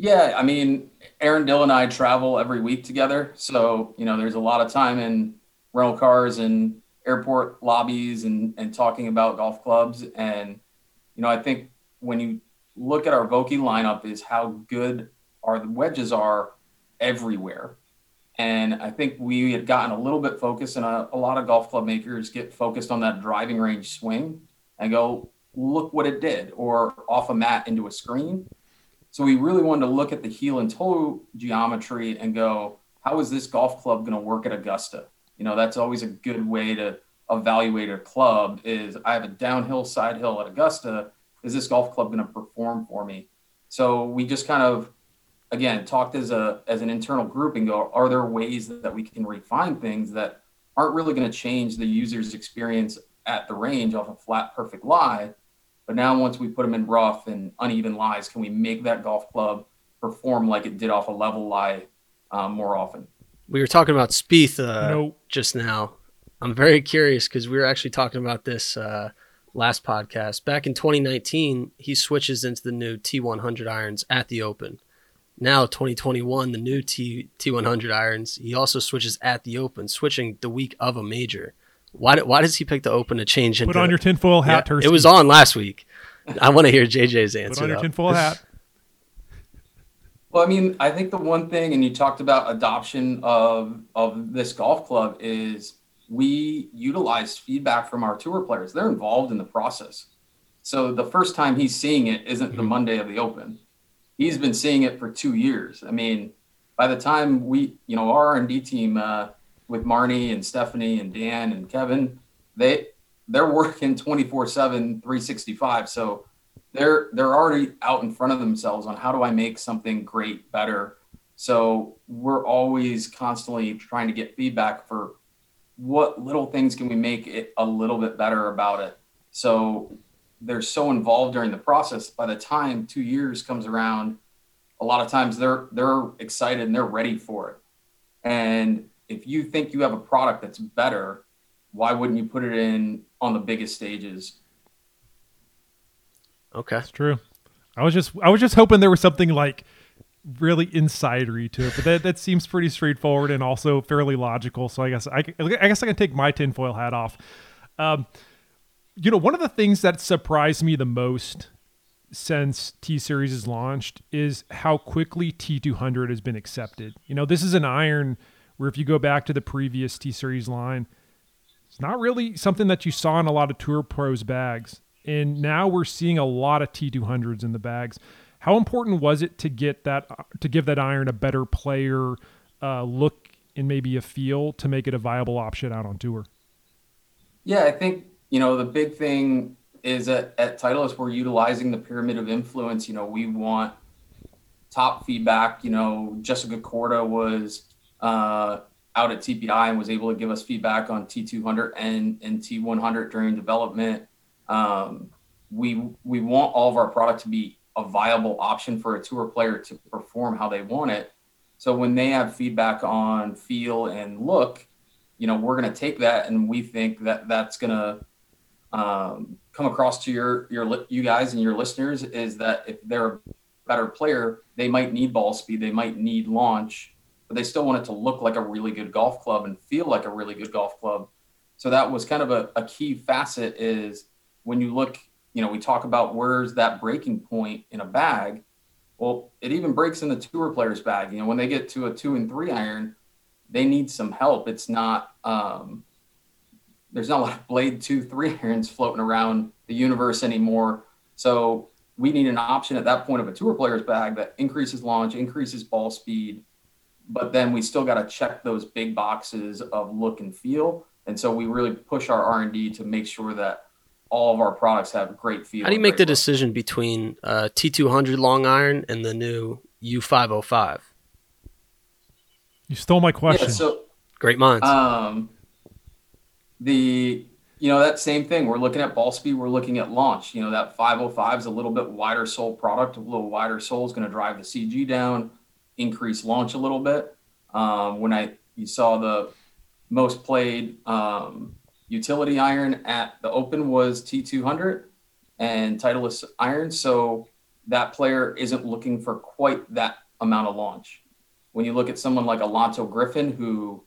Yeah, I mean, Aaron Dill and I travel every week together, so you know, there's a lot of time in rental cars and airport lobbies and and talking about golf clubs. And you know, I think when you look at our Vokey lineup, is how good our wedges are everywhere. And I think we had gotten a little bit focused, and a, a lot of golf club makers get focused on that driving range swing and go, look what it did, or off a mat into a screen. So we really wanted to look at the heel and toe geometry and go, how is this golf club going to work at Augusta? You know, that's always a good way to evaluate a club is I have a downhill side hill at Augusta. Is this golf club going to perform for me? So we just kind of again talked as a as an internal group and go, are there ways that we can refine things that aren't really going to change the user's experience at the range off a flat perfect lie? But now, once we put them in rough and uneven lies, can we make that golf club perform like it did off a level lie um, more often? We were talking about Spieth uh, nope. just now. I'm very curious because we were actually talking about this uh, last podcast. Back in 2019, he switches into the new T100 irons at the Open. Now, 2021, the new T T100 irons, he also switches at the Open, switching the week of a major. Why, why does he pick the open to change? Put into, on your tinfoil hat, yeah, It was on last week. I want to hear JJ's answer. Put on your though. tinfoil hat. Well, I mean, I think the one thing, and you talked about adoption of of this golf club, is we utilize feedback from our tour players. They're involved in the process. So the first time he's seeing it isn't mm-hmm. the Monday of the Open. He's been seeing it for two years. I mean, by the time we, you know, our R and D team uh, with Marnie and Stephanie and Dan and Kevin, they they're working 24 7 365 so they're they're already out in front of themselves on how do i make something great better. So we're always constantly trying to get feedback for what little things can we make it a little bit better about it. So they're so involved during the process. By the time two years comes around a lot of times they're they're excited and they're ready for it. And if you think you have a product that's better, why wouldn't you put it in on the biggest stages? Okay, that's true. I was just I was just hoping there was something like really insidery to it, but that, that seems pretty straightforward and also fairly logical. So I guess I, I guess I can take my tinfoil hat off. Um, you know, one of the things that surprised me the most since T Series is launched is how quickly T200 has been accepted. You know, this is an iron where if you go back to the previous T Series line, it's not really something that you saw in a lot of Tour Pros bags. And now we're seeing a lot of T200s in the bags. How important was it to get that to give that iron a better player uh, look and maybe a feel to make it a viable option out on tour? Yeah, I think you know the big thing is that at Titleist we're utilizing the pyramid of influence. You know, we want top feedback. You know, Jessica Korda was uh, out at TPI and was able to give us feedback on T200 and, and T100 during development. Um, we we want all of our product to be a viable option for a tour player to perform how they want it. So when they have feedback on feel and look, you know, we're going to take that and we think that that's going to um, come across to your your you guys and your listeners is that if they're a better player, they might need ball speed, they might need launch, but they still want it to look like a really good golf club and feel like a really good golf club. So that was kind of a, a key facet is when you look, you know, we talk about where's that breaking point in a bag. Well, it even breaks in the tour player's bag. You know, when they get to a two and three iron, they need some help. It's not um, there's not a lot of blade two, three irons floating around the universe anymore. So we need an option at that point of a tour player's bag that increases launch, increases ball speed, but then we still got to check those big boxes of look and feel. And so we really push our R and D to make sure that all of our products have great feel. How do you make the look. decision between uh, T200 long iron and the new U505? You stole my question. Yeah, so Great minds. Um, the you know that same thing. We're looking at ball speed. We're looking at launch. You know that 505 is a little bit wider sole product. A little wider sole is going to drive the CG down, increase launch a little bit. Um, when I you saw the most played um, utility iron at the Open was T200 and Titleist iron. So that player isn't looking for quite that amount of launch. When you look at someone like Lanto Griffin, who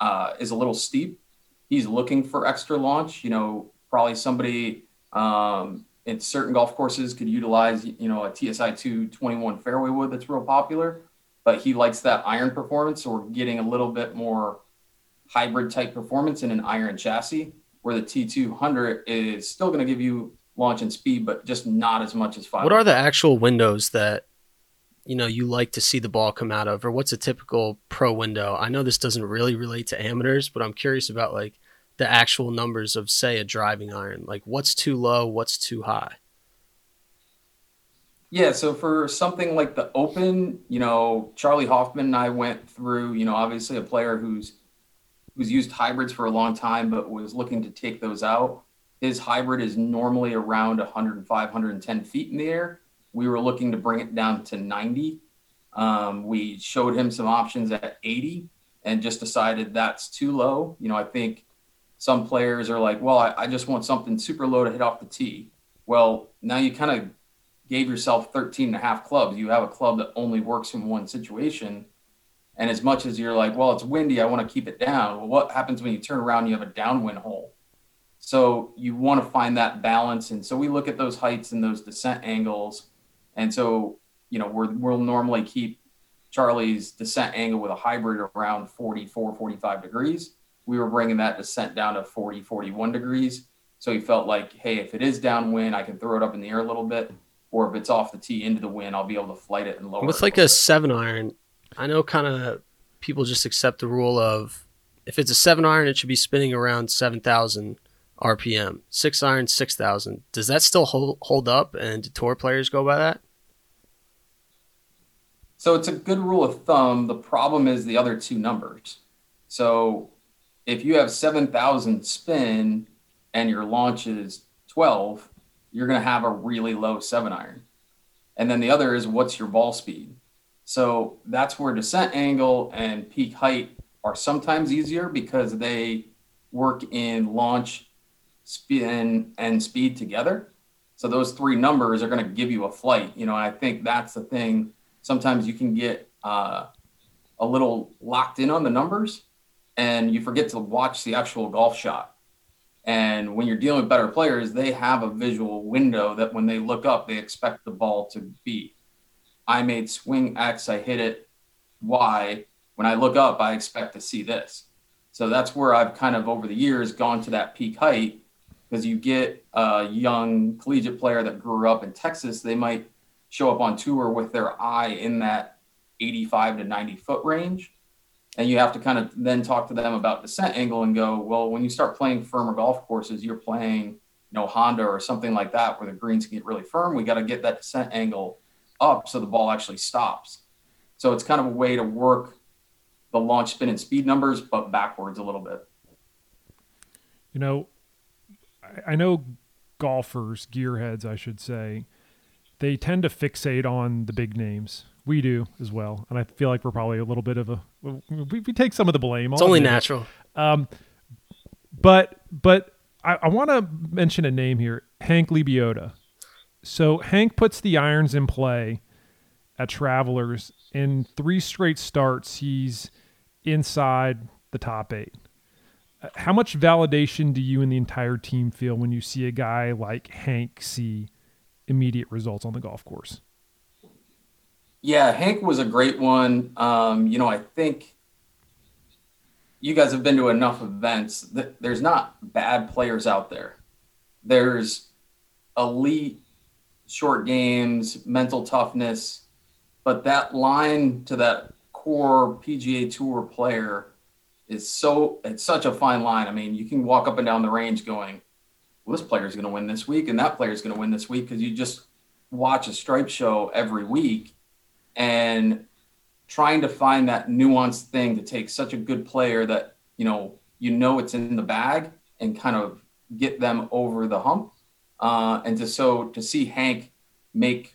uh, is a little steep. He's looking for extra launch. You know, probably somebody um, in certain golf courses could utilize, you know, a TSI 221 fairway wood that's real popular, but he likes that iron performance. We're getting a little bit more hybrid type performance in an iron chassis, where the T200 is still going to give you launch and speed, but just not as much as five. what are the actual windows that you know you like to see the ball come out of, or what's a typical pro window? I know this doesn't really relate to amateurs, but I'm curious about like the actual numbers of say a driving iron. Like what's too low, what's too high. Yeah, so for something like the Open, you know, Charley Hoffman and I went through, you know, obviously a player who's who's used hybrids for a long time but was looking to take those out. His hybrid is normally around 105, 110 feet in the air. We were looking to bring it down to 90. Um, we showed him some options at 80 and just decided that's too low. You know, I think some players are like, well, I, I just want something super low to hit off the tee. Well, now you kind of gave yourself 13 and a half clubs. You have a club that only works in one situation. And as much as you're like, well, it's windy, I want to keep it down. Well, what happens when you turn around you have a downwind hole? So you want to find that balance. And so we look at those heights and those descent angles. And so, you know, we're, we'll normally keep Charley's descent angle with a hybrid around 44, 45 degrees. We were bringing that descent down to 40, 41 degrees. So he felt like, hey, if it is downwind, I can throw it up in the air a little bit. Or if it's off the tee into the wind, I'll be able to flight it and lower With it like a seven iron, I know kind of people just accept the rule of if it's a seven iron, it should be spinning around 7,000 RPM. Six iron, 6,000. Does that still hold, hold up? And do tour players go by that? So it's a good rule of thumb. The problem is the other two numbers. So if you have 7,000 spin and your launch is 12, you're going to have a really low seven iron. And then the other is what's your ball speed? So that's where descent angle and peak height are sometimes easier because they work in launch, spin, and speed together. So those three numbers are going to give you a flight. You know, I think that's the thing sometimes you can get uh, a little locked in on the numbers and you forget to watch the actual golf shot. And when you're dealing with better players, they have a visual window that when they look up, they expect the ball to be. I made swing X, I hit it Y. When I look up, I expect to see this. So that's where I've kind of over the years gone to that peak height because you get a young collegiate player that grew up in Texas, they might show up on tour with their eye in that 85 to 90 foot range. And you have to kind of then talk to them about descent angle and go, well, when you start playing firmer golf courses, you're playing, you know, Honda or something like that where the greens can get really firm. We got to get that descent angle up so the ball actually stops. So it's kind of a way to work the launch spin and speed numbers, but backwards a little bit. You know, I, I know golfers, gearheads, I should say, they tend to fixate on the big names. We do as well, and I feel like we're probably a little bit of a we, we take some of the blame. It's only natural. Um, but but I, I want to mention a name here, Hank Lebioda. So Hank puts the irons in play at Travelers. In three straight starts, he's inside the top eight. Uh, How much validation do you and the entire team feel when you see a guy like Hank see immediate results on the golf course? Yeah, Hank was a great one. Um, you know, I think you guys have been to enough events that there's not bad players out there. There's elite short games, mental toughness, but that line to that core PGA Tour player is so it's such a fine line. I mean, you can walk up and down the range going, well, this player's going to win this week and that player's going to win this week because you just watch a stripe show every week and trying to find that nuanced thing to take such a good player that you know you know it's in the bag and kind of get them over the hump uh, and to so to see hank make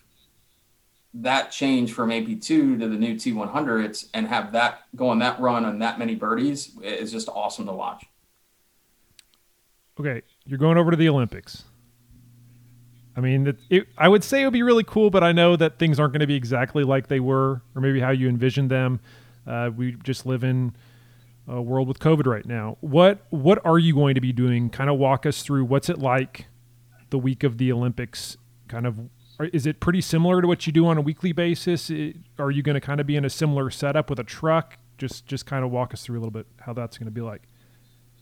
that change from ap2 to the new t100s and have that go on that run on that many birdies is just awesome to watch. Okay you're going over to the olympics I mean, it, it, I would say it would be really cool, but I know that things aren't going to be exactly like they were, or maybe how you envisioned them. Uh, we just live in a world with COVID right now. What what are you going to be doing? Kind of walk us through what's it like the week of the Olympics. Kind of, is it pretty similar to what you do on a weekly basis? It, are you going to kind of be in a similar setup with a truck? Just just kind of walk us through a little bit how that's going to be like.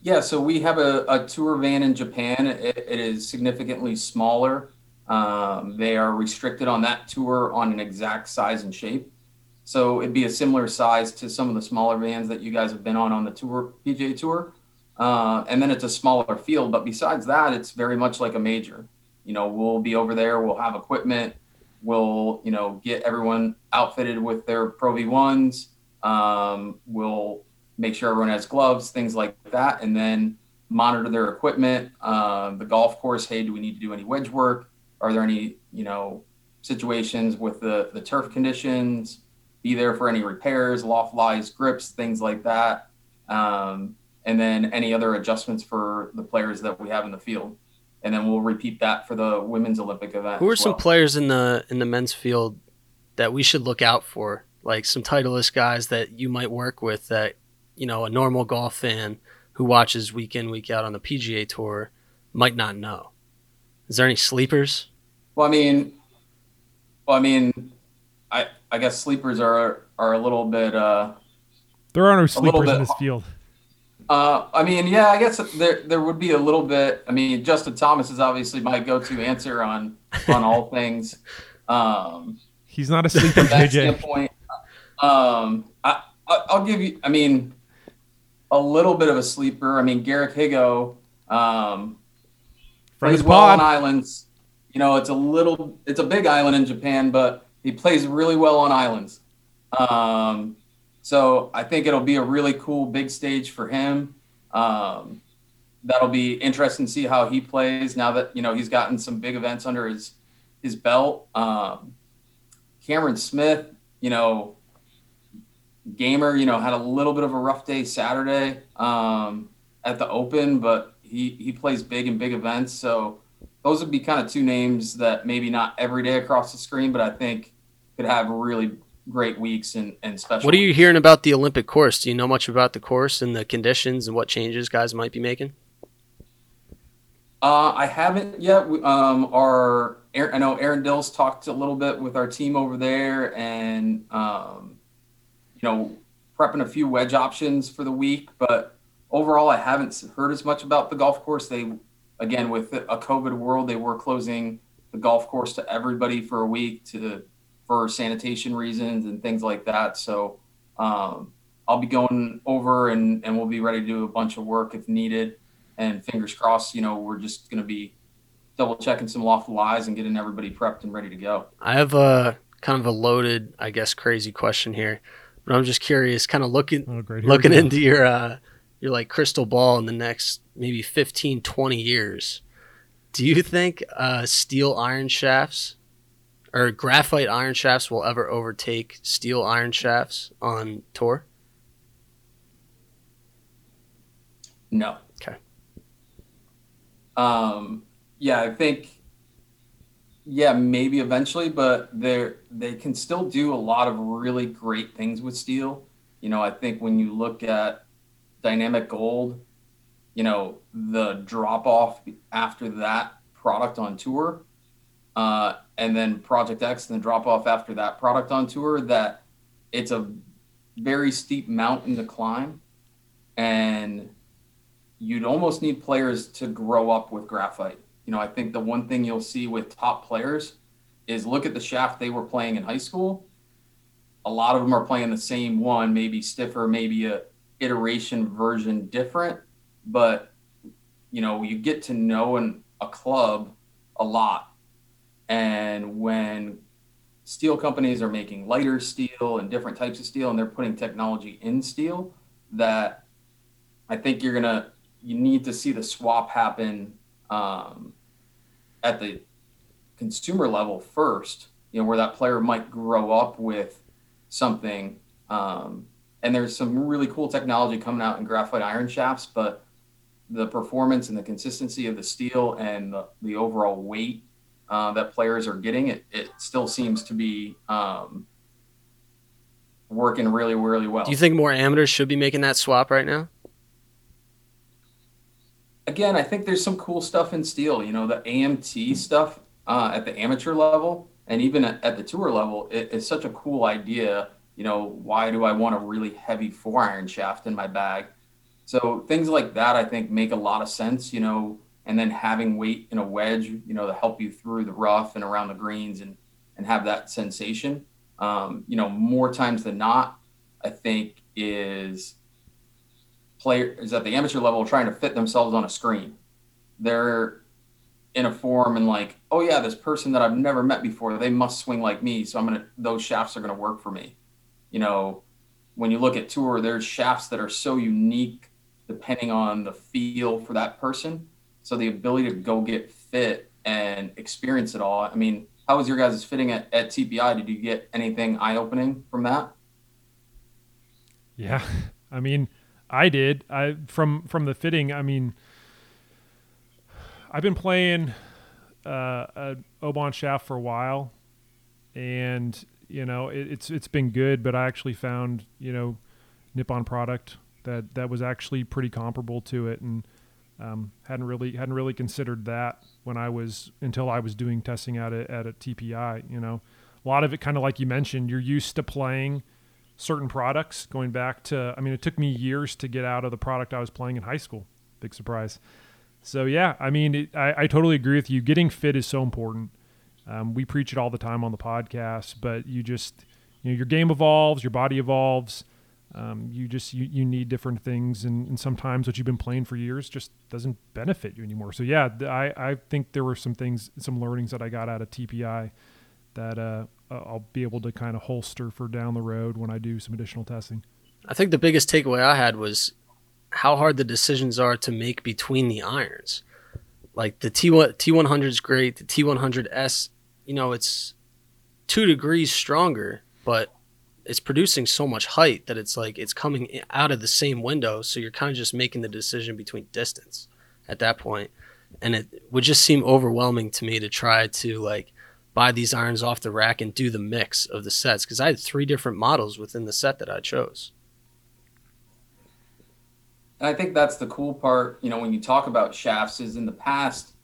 Yeah, so we have a, a tour van in Japan. it, it is significantly smaller. Um, they are restricted on that tour on an exact size and shape. So it'd be a similar size to some of the smaller vans that you guys have been on on the tour, PGA Tour. Uh, and then it's a smaller field. But besides that, it's very much like a major. You know, we'll be over there, we'll have equipment, we'll, you know, get everyone outfitted with their Pro V1s. Um, we'll make sure everyone has gloves, things like that, and then monitor their equipment. Uh, the golf course, hey, do we need to do any wedge work? Are there any, you know, situations with the, the turf conditions? Be there for any repairs, loft lies, grips, things like that. Um, and then any other adjustments for the players that we have in the field. And then we'll repeat that for the women's Olympic event. Who are some players in the in the men's field that we should look out for? Like some Titleist guys that you might work with that, you know, a normal golf fan who watches week in, week out on the PGA tour might not know. Is there any sleepers? Well, I mean, well, I mean, I I guess sleepers are are a little bit. uh There are no sleepers in this field. Uh, I mean, yeah, I guess there there would be a little bit. I mean, Justin Thomas is obviously my go-to answer on on all things. Um, He's not a sleeper, JJ. Standpoint, um, I, I will give you. I mean, a little bit of a sleeper. I mean, Garrick Higgo. um, plays well on islands you know, it's a little, it's a big island in Japan, but he plays really well on islands. Um, so I think it'll be a really cool big stage for him. Um, that'll be interesting to see how he plays now that you know he's gotten some big events under his his belt. Um, Cameron Smith, you know, gamer, you know, had a little bit of a rough day Saturday um, at the Open, but he he plays big in big events, so those would be kind of two names that maybe not every day across the screen, but I think could have really great weeks and, and special. What are you hearing about the Olympic course? Do you know much about the course and the conditions and what changes guys might be making? Uh, I haven't yet. Um, our I know Aaron Dills talked a little bit with our team over there, and um, you know, prepping a few wedge options for the week. But overall, I haven't heard as much about the golf course. They again, with a COVID world, they were closing the golf course to everybody for a week to for sanitation reasons and things like that. So um, I'll be going over and, and we'll be ready to do a bunch of work if needed. And fingers crossed, you know, we're just going to be double checking some lawful lies and getting everybody prepped and ready to go. I have a kind of a loaded, I guess, crazy question here, but I'm just curious, kind of looking oh, looking into your uh, your like crystal ball in the next maybe 15 20 years. Do you think uh, steel iron shafts or graphite iron shafts will ever overtake steel iron shafts on tour? No. Okay. Um yeah i think yeah maybe eventually but they're they can still do a lot of really great things with steel. You know i think when you look at dynamic gold, you know, the drop off after that product on tour, uh, and then Project X and the drop off after that product on tour, that it's a very steep mountain to climb. And you'd almost need players to grow up with graphite. You know, I think the one thing you'll see with top players is look at the shaft they were playing in high school. A lot of them are playing the same one, maybe stiffer, maybe a iteration version different, but you know, you get to know and a club a lot. And when steel companies are making lighter steel and different types of steel and they're putting technology in steel that I think you're gonna you need to see the swap happen um, at the consumer level first, you know, where that player might grow up with something. Um, and there's some really cool technology coming out in graphite iron shafts, but the performance and the consistency of the steel and the, the overall weight uh, that players are getting, it, it still seems to be um, working really, really well. Do you think more amateurs should be making that swap right now? Again, I think there's some cool stuff in steel. You know, the AMT stuff uh, at the amateur level and even at, at the tour level, it, it's such a cool idea. You know, why do I want a really heavy four iron shaft in my bag? So things like that, I think, make a lot of sense. You know, and then having weight in a wedge, you know, to help you through the rough and around the greens and and have that sensation. Um, you know, more times than not, I think is players at the amateur level trying to fit themselves on a screen. They're in a form and like, oh yeah, this person that I've never met before, they must swing like me, so I'm gonna those shafts are gonna work for me. You know, when you look at tour, there's shafts that are so unique depending on the feel for that person. So the ability to go get fit and experience it all. I mean, how was your guys' fitting at, at TPI? Did you get anything eye opening from that? Yeah, I mean, I did. I from from the fitting. I mean, I've been playing uh, a Oban shaft for a while, and you know it, it's it's been good. But I actually found you know Nippon product that that was actually pretty comparable to it, and um, hadn't really hadn't really considered that when I was until I was doing testing at a, at a TPI. You know, a lot of it kind of like you mentioned, you're used to playing certain products. Going back to, I mean, it took me years to get out of the product I was playing in high school. Big surprise. So yeah, I mean, it, I, I totally agree with you. Getting fit is so important. Um, we preach it all the time on the podcast, but you just, you know, your game evolves, your body evolves. Um, you just you, you need different things, and, and sometimes what you've been playing for years just doesn't benefit you anymore. So yeah, I I think there were some things, some learnings that I got out of TPI that uh, I'll be able to kind of holster for down the road when I do some additional testing. I think the biggest takeaway I had was how hard the decisions are to make between the irons. Like the T T100 is great, the T100S, you know, it's two degrees stronger, but it's producing so much height that it's like it's coming out of the same window. So you're kind of just making the decision between distance at that. And it would just seem overwhelming to me to try to like buy these irons off the rack and do the mix of the sets because I had three different models within the set that I chose. And I think that's the cool part, you know, when you talk about shafts is in the past,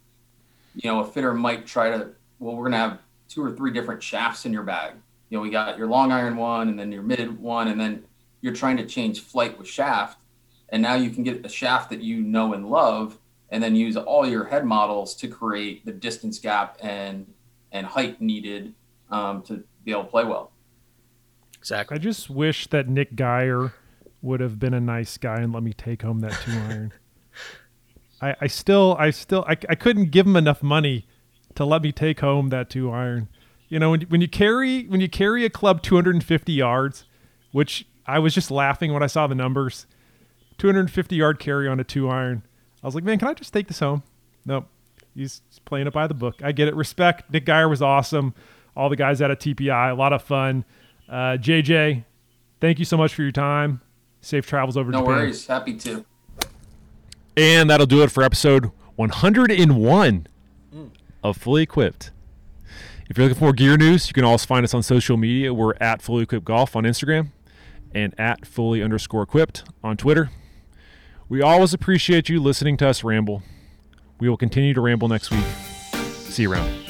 you know, a fitter might try to, well, we're going to have two or three different shafts in your bag you know, we got your long iron one and then your mid one, and then you're trying to change flight with shaft. And now you can get a shaft that you know and love, and then use all your head models to create the distance gap and and height needed um, to be able to play well. Exactly. I just wish that Nick Geyer would have been a nice guy and let me take home that two iron. I, I still, I still, I, I couldn't give him enough money to let me take home that two iron. You know, when, when you carry when you carry a club 250 yards, which I was just laughing when I saw the numbers, 250 yard carry on a two iron. I was like, man, can I just take this home? Nope. He's playing it by the book. I get it. Respect. Nick Geyer was awesome. All the guys out at TPI, a lot of fun. Uh, JJ, thank you so much for your time. Safe travels over no Japan. No worries. Happy to. And that'll do it for episode 101 of Fully Equipped. If you're looking for more gear news, you can also find us on social media. We're at Fully Equipped Golf on Instagram and at Fully underscore Equipped on Twitter. We always appreciate you listening to us ramble. We will continue to ramble next week. See you around.